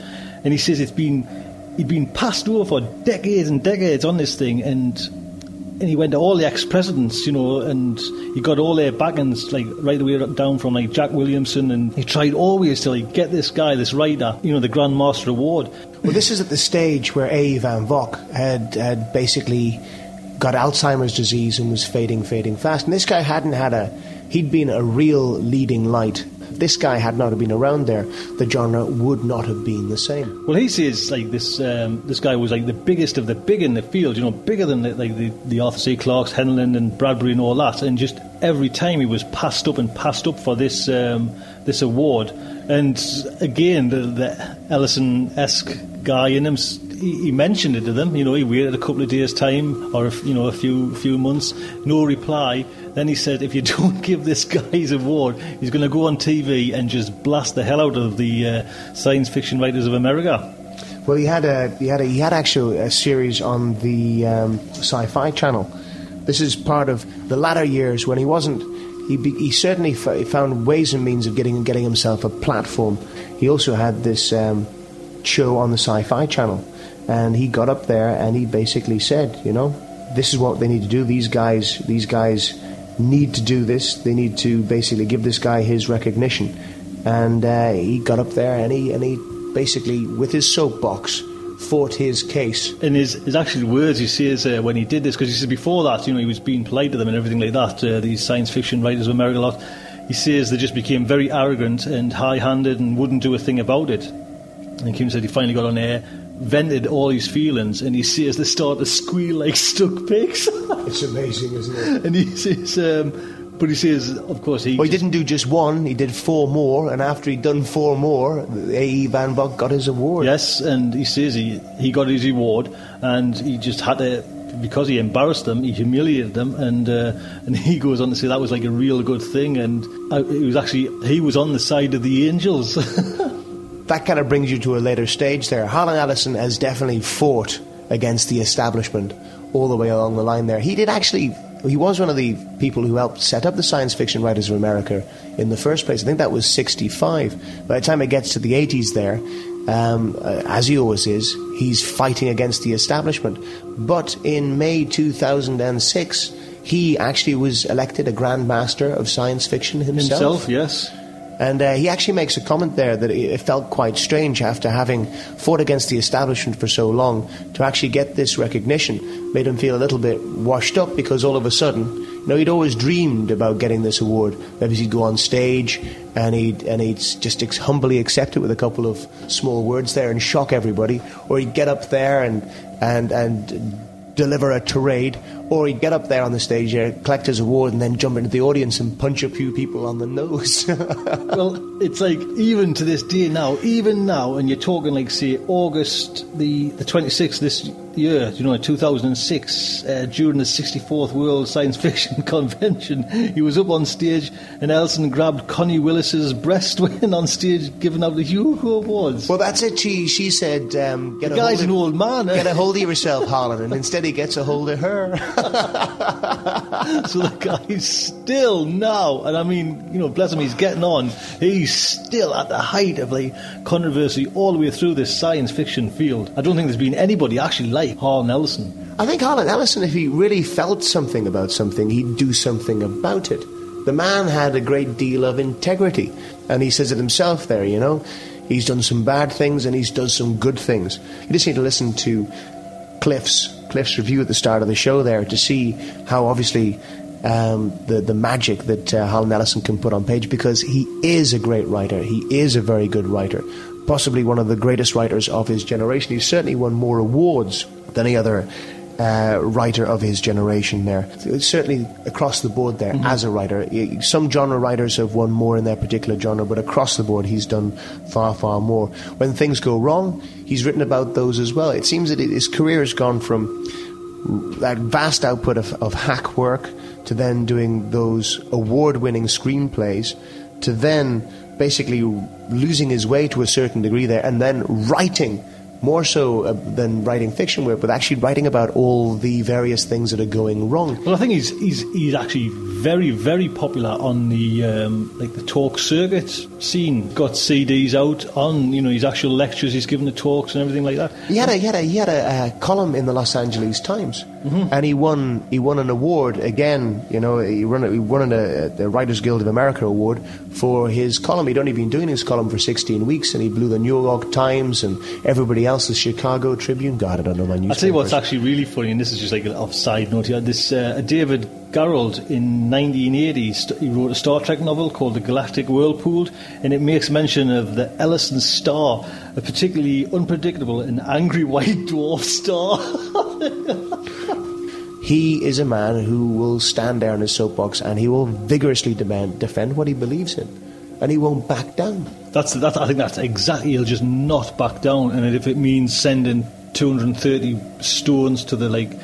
And he says it's been he'd been passed over for decades and decades on this thing, and and he went to all the ex-presidents, you know, and he got all their backings, like right the way down from like Jack Williamson, and he tried always to like get this guy, this writer, you know, the Grand Master Award. Well, this is at the stage where A. Van Vogt had had basically got Alzheimer's disease and was fading, fading fast. And this guy hadn't had a, he'd been a real leading light. This guy had not have been around there, the genre would not have been the same. Well, he says like this. Um, this guy was like the biggest of the big in the field. You know, bigger than the, like the, the Arthur C. Clarke's, Heinlein, and Bradbury, and all that. And just every time he was passed up and passed up for this um, this award. And again, the, the Ellison-esque guy in him, he, mentioned it to them. You know, he waited a couple of days' time or you know a few few months, no reply. Then he said, if you don't give this guy his award, he's going to go on TV and just blast the hell out of the uh, science fiction writers of America. Well, he had a he had a, he had actually a series on the um, Sci-Fi Channel. This is part of the latter years when he wasn't. He, be, he certainly f- found ways and means of getting getting himself a platform. He also had this um, show on the Sci-Fi Channel, and he got up there and he basically said, you know, this is what they need to do. These guys, these guys need to do this. They need to basically give this guy his recognition. And uh, he got up there and he and he basically, with his soapbox, fought his case. In his, his actual words, he says uh, when he did this, because he said before that, you know, he was being polite to them and everything like that, uh, these science fiction writers of America a lot. He says they just became very arrogant and high handed and wouldn't do a thing about it. And Kim said he finally got on air, vented all his feelings, and he says they start to squeal like stuck pigs. It's amazing, isn't it? and he says, um, but he says, of course, he. Well, he just- didn't do just one, he did four more, and after he'd done four more, A.E. Van Vogt got his award. Yes, and he says he, he got his award, and he just had to because he embarrassed them, he humiliated them, and uh, and he goes on to say that was like a real good thing, and uh, it was actually he was on the side of the angels. That kind of brings you to a later stage there. Harlan Ellison has definitely fought against the establishment all the way along the line there. He did actually, he was one of the people who helped set up the Science Fiction Writers of America in the first place. I think that was 65. By the time it gets to the 80s there, um, uh, as he always is, he's fighting against the establishment. But in May 2006, he actually was elected a Grand Master of Science Fiction Himself, yes. And uh, he actually makes a comment there that it felt quite strange after having fought against the establishment for so long to actually get this recognition. Made him feel a little bit washed up because all of a sudden, you know, he'd always dreamed about getting this award. Maybe he'd go on stage and he'd and he'd just ex- humbly accept it with a couple of small words there and shock everybody, or he'd get up there and and and deliver a tirade, or he'd get up there on the stage there, collect his award, and then jump into the audience and punch a few people on the nose. well, it's like even to this day now, even now, and you're talking like say August the the 26th this year, you know, 2006, uh, during the 64th World Science Fiction Convention, he was up on stage and Ellison grabbed Connie Willis's breast when on stage giving out the Hugo Awards. Well, that's it. She she said, um, "Get The a guy's hold an of, old man, eh? Get a hold of yourself, Harlan." And instead, he gets a hold of her. so the guy's still now, and I mean, you know, bless him, he's getting on. He's still at the height of like controversy all the way through this science fiction field. I don't think there's been anybody actually like Harlan Ellison. I think Harlan Ellison, if he really felt something about something, he'd do something about it. The man had a great deal of integrity, and he says it himself there, you know. He's done some bad things and he's done some good things. You just need to listen to Cliff's Cliff's review at the start of the show there to see how obviously um, the the magic that uh, Harlan Ellison can put on page because he is a great writer. He is a very good writer, possibly one of the greatest writers of his generation. He's certainly won more awards than any other uh, writer of his generation there. Certainly across the board there as a writer. Some genre writers have won more in their particular genre, but across the board he's done far, far more. When things go wrong, he's written about those as well. It seems that his career has gone from that vast output of, of hack work to then doing those award winning screenplays to then basically losing his way to a certain degree there and then writing more so uh, than writing fiction work, but actually writing about all the various things that are going wrong. Well, I think he's he's he's actually very very popular on the um, like the talk circuit scene. Got CDs out on you know his actual lectures. He's given the talks and everything like that. He had a he had a, he had a, uh column in the Los Angeles Times, and he won he won an award again. You know, he won a- he won a, the Writers Guild of America award for his column. He'd only been doing his column for 16 weeks, and he blew the New York Times and everybody else's Chicago Tribune. God, I don't know my newspapers. I'll tell you what's actually really funny, and this is just like an off side note here. This uh, David Gerrold in 1980, st- he wrote a Star Trek novel called The Galactic Whirlpool, and it makes mention of the Ellison star, a particularly unpredictable and angry white dwarf star. He is a man who will stand there in his soapbox and he will vigorously demand, defend what he believes in, and he won't back down. That's that. I think that's exactly. He'll just not back down, and if it means sending 230 stones to the like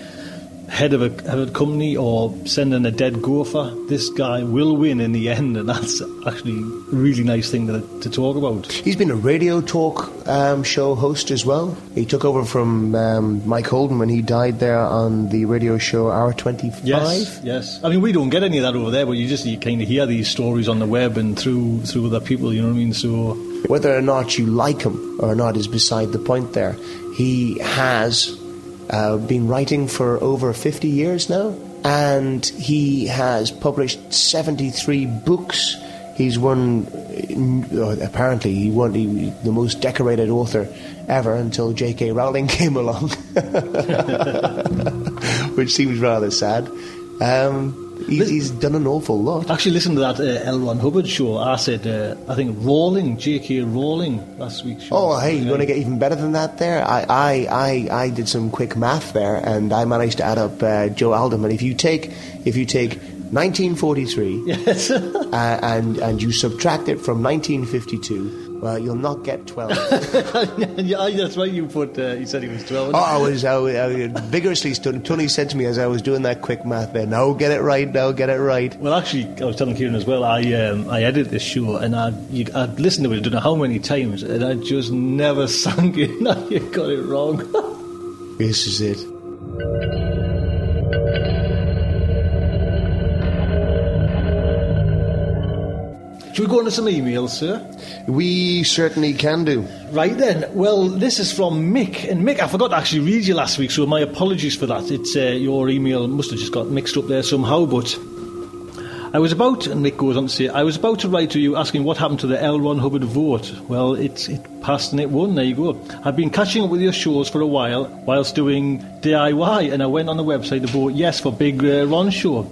head of a, of a company or sending a dead gopher, this guy will win in the end, and that's actually a really nice thing to, to talk about. He's been a radio talk um, show host as well. He took over from um, Mike Hodel when he died there on the radio show Hour 25. Yes, yes. I mean, we don't get any of that over there, but you just you kind of hear these stories on the web and through through other people. You know what I mean? So Whether or not you like him or not is beside the point there. He has uh, been writing for over 50 years now, and he has published 73 books. He's won, uh, apparently, he won he, the most decorated author ever until J.K. Rowling came along, which seems rather sad. Um, he's, he's done an awful lot. actually, listen to that uh, L. Ron Hubbard show. I said, uh, I think Rowling, J.K. Rowling, last week's show. Oh, hey, you're going to get even better than that there? I, I, I, I did some quick math there, and I managed to add up uh, Joe Haldeman. If you take, if you take 1943 Yes. uh, and, and you subtract it from 1952, well, you'll not get 12. yeah, that's right. You put. Uh, you said he was twelve. oh, I was, I I vigorously stood. Tony said to me as I was doing that quick math there, no, get it right, no, get it right. Well, actually, I was telling Kieran as well. I um, I edited this show and I you, I'd listened to it. I don't know how many times, and I just never sunk in. Now you got it wrong. This is it. Go on to some emails, sir? We certainly can do. Right then. Well, this is from Mick, and Mick, I forgot to actually read you last week, so my apologies for that. It's uh, your email must have just got mixed up there somehow, but. I was about, and Mick goes on to say, I was about to write to you asking what happened to the L. Ron Hubbard vote. Well, it, it passed and it won, there you go. I've been catching up with your shows for a while, whilst doing DIY, and I went on the website to vote yes for Big uh, Ron Show.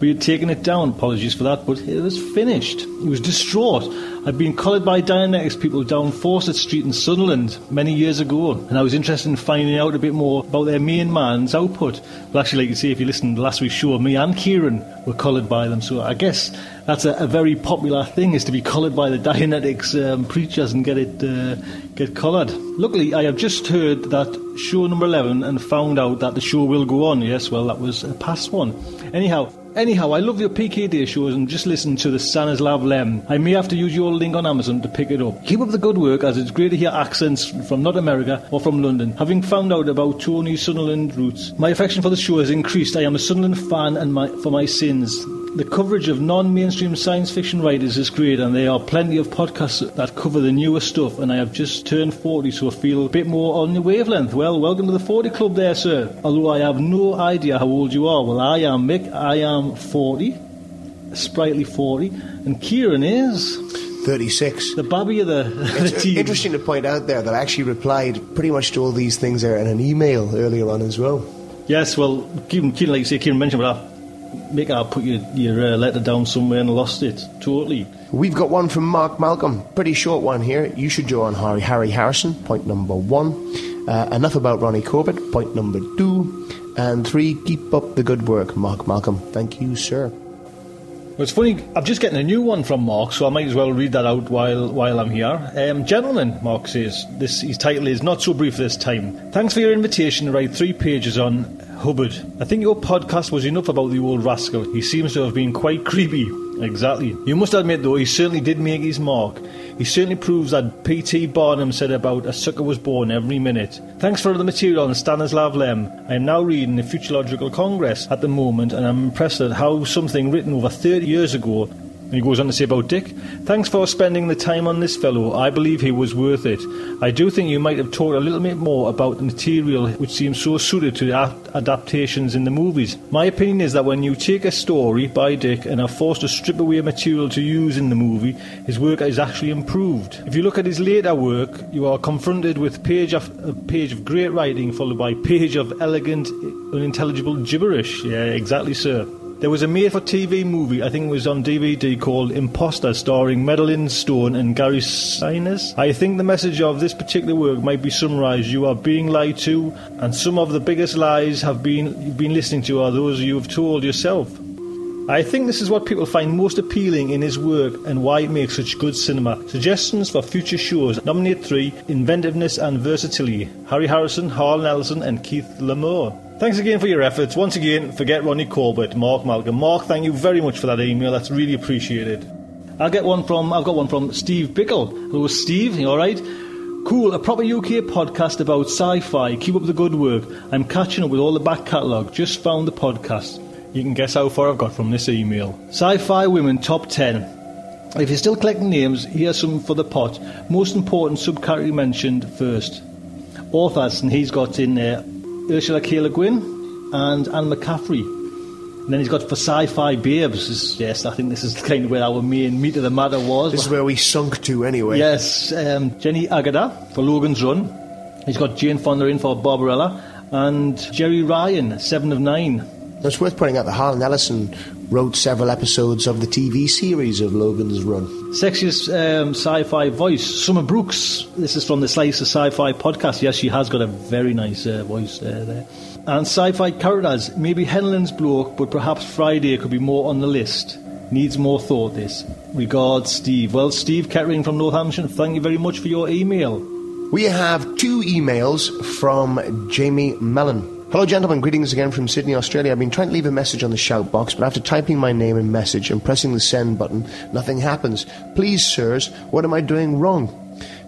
He had taken it down. Apologies for that, but it was finished. He was distraught. I'd been collared by Dianetics people down Fawcett Street in Sunderland many years ago, and I was interested in finding out a bit more about their main man's output. Well, actually, like you see, if you listened to last week's show, me and Kieran were collared by them, so I guess that's a, a very popular thing is to be collared by the Dianetics um, preachers and get it uh, get collared. Luckily, I have just heard that show number 11 and found out that the show will go on. Yes, well, that was a past one. Anyhow, Anyhow, I love your PKD shows and just listen to the Stanislav Lem. I may have to use your link on Amazon to pick it up. Keep up the good work as it's great to hear accents from not America or from London. Having found out about Tony Sunderland roots, my affection for the show has increased. I am a Sunderland fan and my, for my sins. The coverage of non-mainstream science fiction writers is great and there are plenty of podcasts that cover the newer stuff and I have just turned 40 so I feel a bit more on the wavelength. Well, welcome to the 40 club there, sir. Although I have no idea how old you are. Well, I am Mick. I am 40, sprightly 40, and Kieran is... 36. The Bobby of the, It's team. interesting to point out there that I actually replied pretty much to all these things there in an email earlier on as well. Yes, well, Kieran, Kieran like you say, Kieran mentioned, but I, Mick, I put your, your uh, letter down somewhere and lost it. Totally. We've got one from Mark Malcolm. Pretty short one here. You should join Harry, Harry Harrison, point number one. Uh, enough about Ronnie Corbett, point number two. And three, keep up the good work, Mark Malcolm. Thank you, sir. Well, it's funny, I'm just getting a new one from Mark, so I might as well read that out while while I'm here. Um, gentlemen, Mark says, this his title is Not So Brief This Time. Thanks for your invitation to write three pages on Hubbard. I think your podcast was enough about the old rascal. He seems to have been quite creepy. Exactly. You must admit, though, he certainly did make his mark. He certainly proves that P.T. Barnum said about a sucker was born every minute. Thanks for the material on Stanislav Lem. I am now reading the Futurological Congress at the moment, and I'm impressed at how something written over 30 years ago and he goes on to say about Dick, thanks for spending the time on this fellow. I believe he was worth it. I do think you might have talked a little bit more about the material which seems so suited to adaptations in the movies. My opinion is that when you take a story by Dick and are forced to strip away material to use in the movie, his work is actually improved. If you look at his later work, you are confronted with page after page of great writing followed by page of elegant, unintelligible gibberish. Yeah, exactly, sir. There was a made for TV movie, I think it was on DVD, called Imposter, starring Madeleine Stowe and Gary Sinise. I think the message of this particular work might be summarised. You are being lied to, and some of the biggest lies have been you've been listening to are those you have told yourself. I think this is what people find most appealing in his work and why it makes such good cinema. Suggestions for future shows nominate three inventiveness and versatility Harry Harrison, Harlan Ellison, and Keith Laumer. Thanks again for your efforts. Once again, forget Ronnie Corbett, Mark Malcolm. Mark, thank you very much for that email. That's really appreciated. I'll get one from I've got one from Steve Bickle. Hello, Steve. You all right? Cool, a proper UK podcast about sci-fi. Keep up the good work. I'm catching up with all the back catalogue. Just found the podcast. You can guess how far I've got from this email. Sci-fi women top 10. If you're still collecting names, here's some for the pot. Most important subcategory mentioned first. Authors, and he's got in there Ursula K. Le Guin and Anne McCaffrey. And then he's got for sci-fi babes. Is- Yes, I think this is kind of where our main meat of the matter was. This is where we sunk to anyway. Yes, um, Jenny Agutter for Logan's Run. He's got Jane Fonda in for Barbarella. And Jeri Ryan, Seven of Nine. It's worth pointing out that Harlan Ellison wrote several episodes of the TV series of Logan's Run. Sexiest um, sci-fi voice, Summer Brooks. This is from the Slice of Sci-Fi podcast. Yes, she has got a very nice uh, voice uh, there. And sci-fi characters, maybe Heinlein's bloke, but perhaps Friday could be more on the list. Needs more thought. This. Regards, Steve. Well, Steve Kettering from Northampton. Thank you very much for your email. We have two emails from Jamie Mellon. Hello, gentlemen. Greetings again from Sydney, Australia. I've been trying to leave a message on the shout box, but after typing my name and message and pressing the send button, nothing happens. Please, sirs, what am I doing wrong?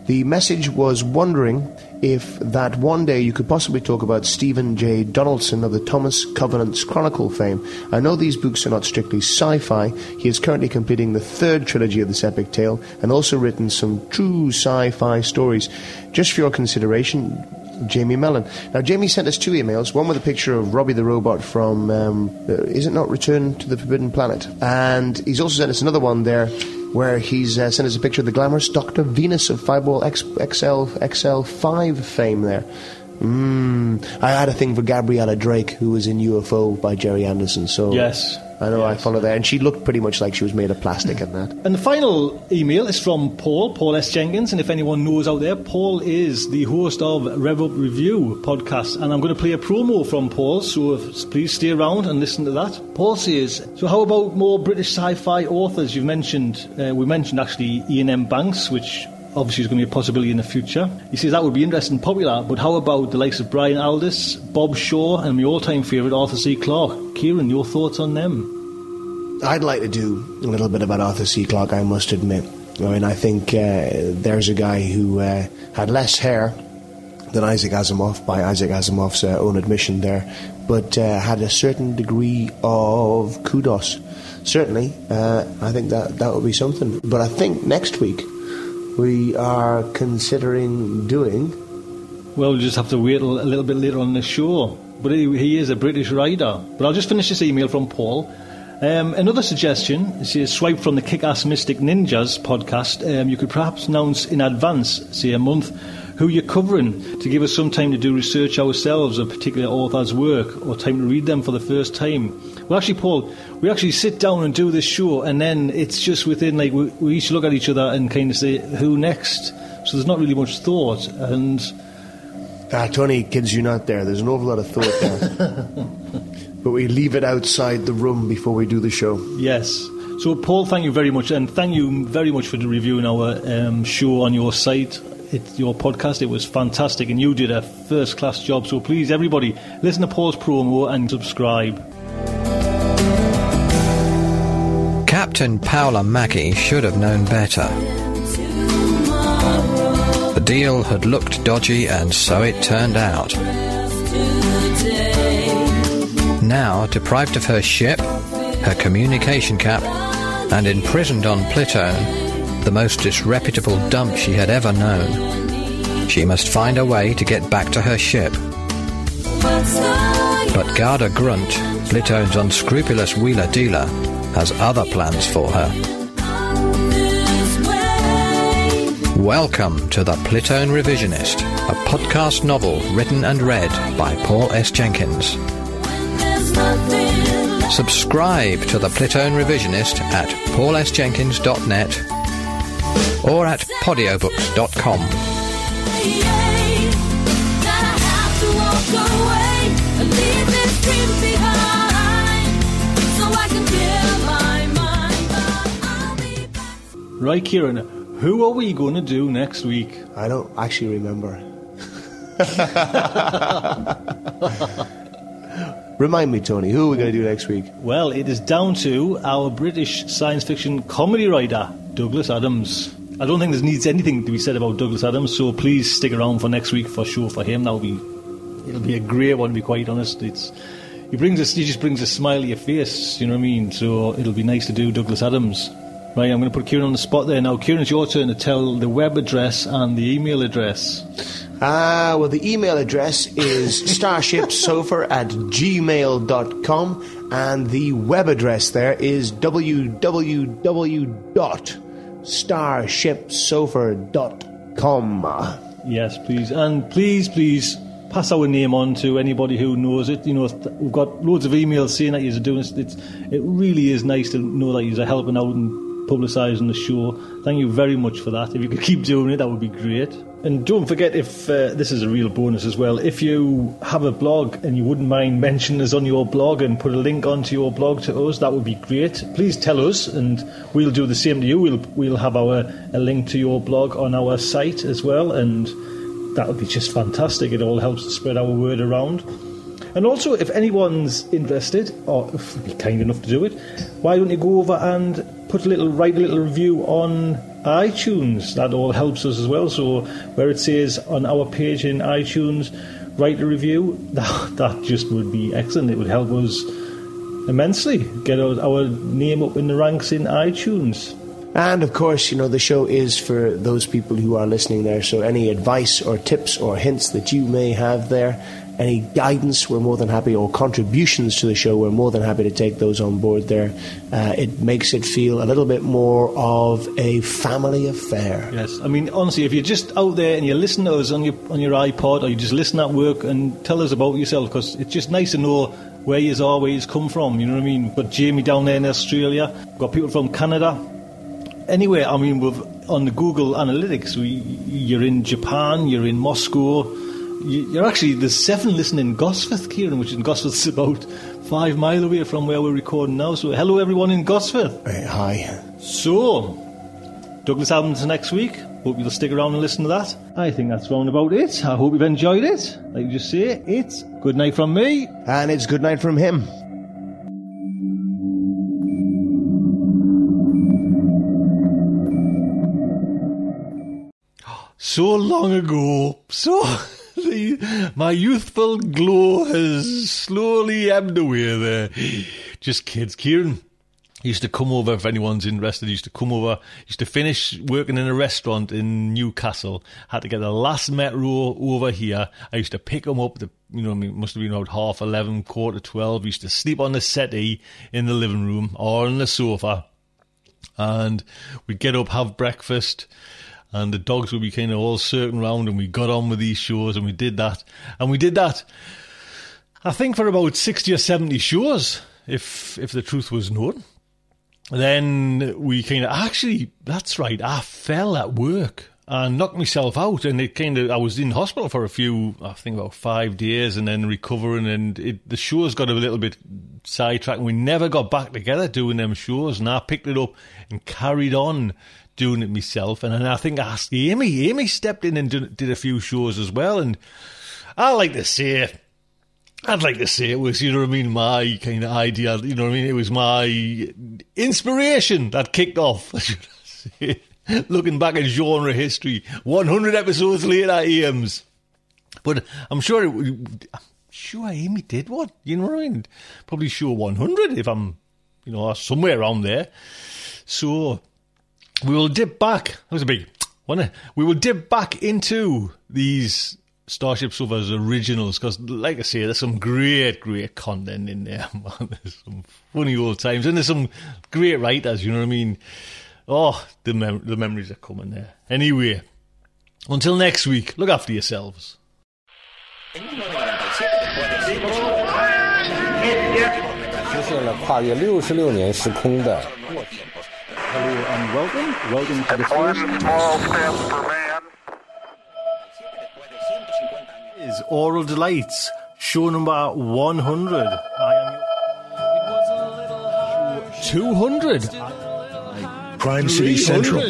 The message was wondering if that one day you could possibly talk about Stephen J. Donaldson of the Thomas Covenants Chronicle fame. I know these books are not strictly sci fi. He is currently completing the third trilogy of this epic tale and also written some true sci fi stories. Just for your consideration, Jamie Mellon. Now, Jamie sent us two emails. One with a picture of Robbie the robot from um, uh, Is It Not Return to the Forbidden Planet? And he's also sent us another one there where he's uh, sent us a picture of the glamorous Dr. Venus of Fireball X- XL, XL5 fame there. Mm. I had a thing for Gabrielle Drake, who was in UFO by Gerry Anderson. So Yes. I know I followed that, and she looked pretty much like she was made of plastic and that. And the final email is from Paul, Paul S. Jenkins. And if anyone knows out there, Paul is the host of Rev Up Review podcast. And I'm going to play a promo from Paul, so if, please stay around and listen to that. Paul says, So, how about more British sci fi authors? You've mentioned, uh, we mentioned actually Iain M. Banks, which obviously is going to be a possibility in the future. He says that would be interesting and popular, but how about the likes of Brian Aldiss, Bob Shaw, and my all time favourite Arthur C. Clarke? Kieran, your thoughts on them? I'd like to do a little bit about Arthur C. Clarke, I must admit. I mean, I think uh, there's a guy who uh, had less hair than Isaac Asimov, by Isaac Asimov's uh, own admission there, but uh, had a certain degree of kudos. Certainly, uh, I think that that would be something. But I think next week we are considering doing. Well, we'll just have to wait a little bit later on the show. But he, is a British writer. But I'll just finish this email from Paul. Um, another suggestion is a swipe from the Kick Ass Mystic Ninjas podcast. Um, you could perhaps announce in advance, say a month, who you're covering to give us some time to do research ourselves of particular author's work or time to read them for the first time. Well, actually, Paul, we actually sit down and do this show, and then it's just within, like, we, we each look at each other and kind of say, who next? So there's not really much thought. And Ah, Tony, kids you not there. There's an awful lot of thought there. but we leave it outside the room before we do the show. Yes. So, Paul, thank you very much, and thank you very much for reviewing our um, show on your site, it, your podcast. It was fantastic, and you did a first class job. So, please, everybody, listen to Paul's promo and subscribe. Captain Paula Mackey should have known better. The deal had looked dodgy, and so it turned out. Now, deprived of her ship, her communication cap, and imprisoned on Plutone, the most disreputable dump she had ever known, she must find a way to get back to her ship. But Garda Grunt, Plutone's unscrupulous wheeler dealer, has other plans for her. Welcome to The Plutone Revisionist, a podcast novel written and read by Paul S. Jenkins. Subscribe to The Plutone Revisionist at paulsjenkins.net or at podiobooks.com. Right, Kieran, who are we going to do next week? I don't actually remember. Remind me, Tony, who are we going to do next week? Well, it is down to our British science fiction comedy writer, Douglas Adams. I don't think there needs anything to be said about Douglas Adams, so please stick around for next week for sure for him. That'll be it'll be a great one to be quite honest. It's he brings us he just brings a smile to your face, you know what I mean? So it'll be nice to do Douglas Adams. Right, I'm going to put Kieran on the spot there. Now, Kieran, it's your turn to tell the web address and the email address. Ah, well, the email address is starshipsofa at gmail.com, and the web address there is www.starshipsofa.com. Yes, please. And please, please pass our name on to anybody who knows it. You know, we've got loads of emails saying that you're doing this. It's, it really is nice to know that you're helping out and publicising the show. Thank you very much for that. If you could keep doing it, that would be great. And don't forget, if uh, this is a real bonus as well, if you have a blog and you wouldn't mind mentioning us on your blog and put a link onto your blog to us, that would be great. Please tell us, and we'll do the same to you. We'll we'll have our a link to your blog on our site as well, and that would be just fantastic. It all helps to spread our word around. And also, if anyone's interested, or if you'd be kind enough to do it, why don't you go over and put a little, write a little review on iTunes? That all helps us as well. So, where it says on our page in iTunes, write a review, that, that just would be excellent. It would help us immensely get our, our name up in the ranks in iTunes. And of course, you know, the show is for those people who are listening there. So any advice or tips or hints that you may have there, any guidance, we're more than happy, or contributions to the show, we're more than happy to take those on board there. Uh, it makes it feel a little bit more of a family affair. Yes, I mean honestly, if you're just out there and you listen to us on your on your iPod or you just listen at work and tell us about yourself, because it's just nice to know where you are, where come from. You know what I mean? We've Jamie down there in Australia. Got people from Canada. Anyway, I mean, we've on the Google Analytics, we, you're in Japan, you're in Moscow. You, you're actually there's seven listening in Gosforth, Kieran, which in Gosforth's about five mile away from where we're recording now. So hello everyone in Gosforth. Hey, hi. So Douglas Adams next week. Hope you'll stick around and listen to that. I think that's round about it. I hope you've enjoyed it. Like you just say, it's good night from me. And it's good night from him. So long ago, so the, my youthful glow has slowly ebbed away there. Just kids, Kieran used to come over if anyone's interested. He used to come over. Used to finish working in a restaurant in Newcastle. Had to get the last metro over here. I used to pick him up. The you know, I mean, must have been about half eleven, quarter twelve. Used to sleep on the settee in the living room or on the sofa, and we'd get up, have breakfast. And the dogs would be kind of all circling around, and we got on with these shows, and we did that, and we did that. I think for about sixty or seventy shows, if if the truth was known then we kind of actually that's right i fell at work and knocked myself out and it kind of i was in hospital for a few i think about five days and then recovering and it, the shows got a little bit sidetracked. And we never got back together doing them shows and i picked it up and carried on doing it myself. And then i think i asked amy amy stepped in and did, did a few shows as well and i like to say I'd like to say it was, you know what I mean, my kind of idea, you know what I mean, it was my inspiration that kicked off, Looking back at genre history, 100 episodes later, Ames. But I'm sure, it, I'm sure Amy did one, you know what I mean? Probably sure 100 if I'm, you know, somewhere around there. So, we will dip back, that was a big, one. We will dip back into these Starship Sofa's originals because, like I say, there's some great, great content in there. Man. There's some funny old times, and there's some great writers. You know what I mean? Oh, the mem- the memories are coming there. Anyway, until next week, look after yourselves. Hello and welcome, welcome to the first. Is Aural Delights, show number 100. I am 200. Crime City Central.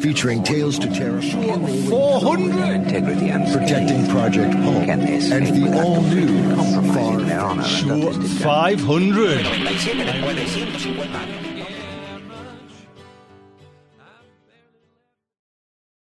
Featuring Tales to Terror. 400. Integrity and Protecting Project Home. And the all new Show 500.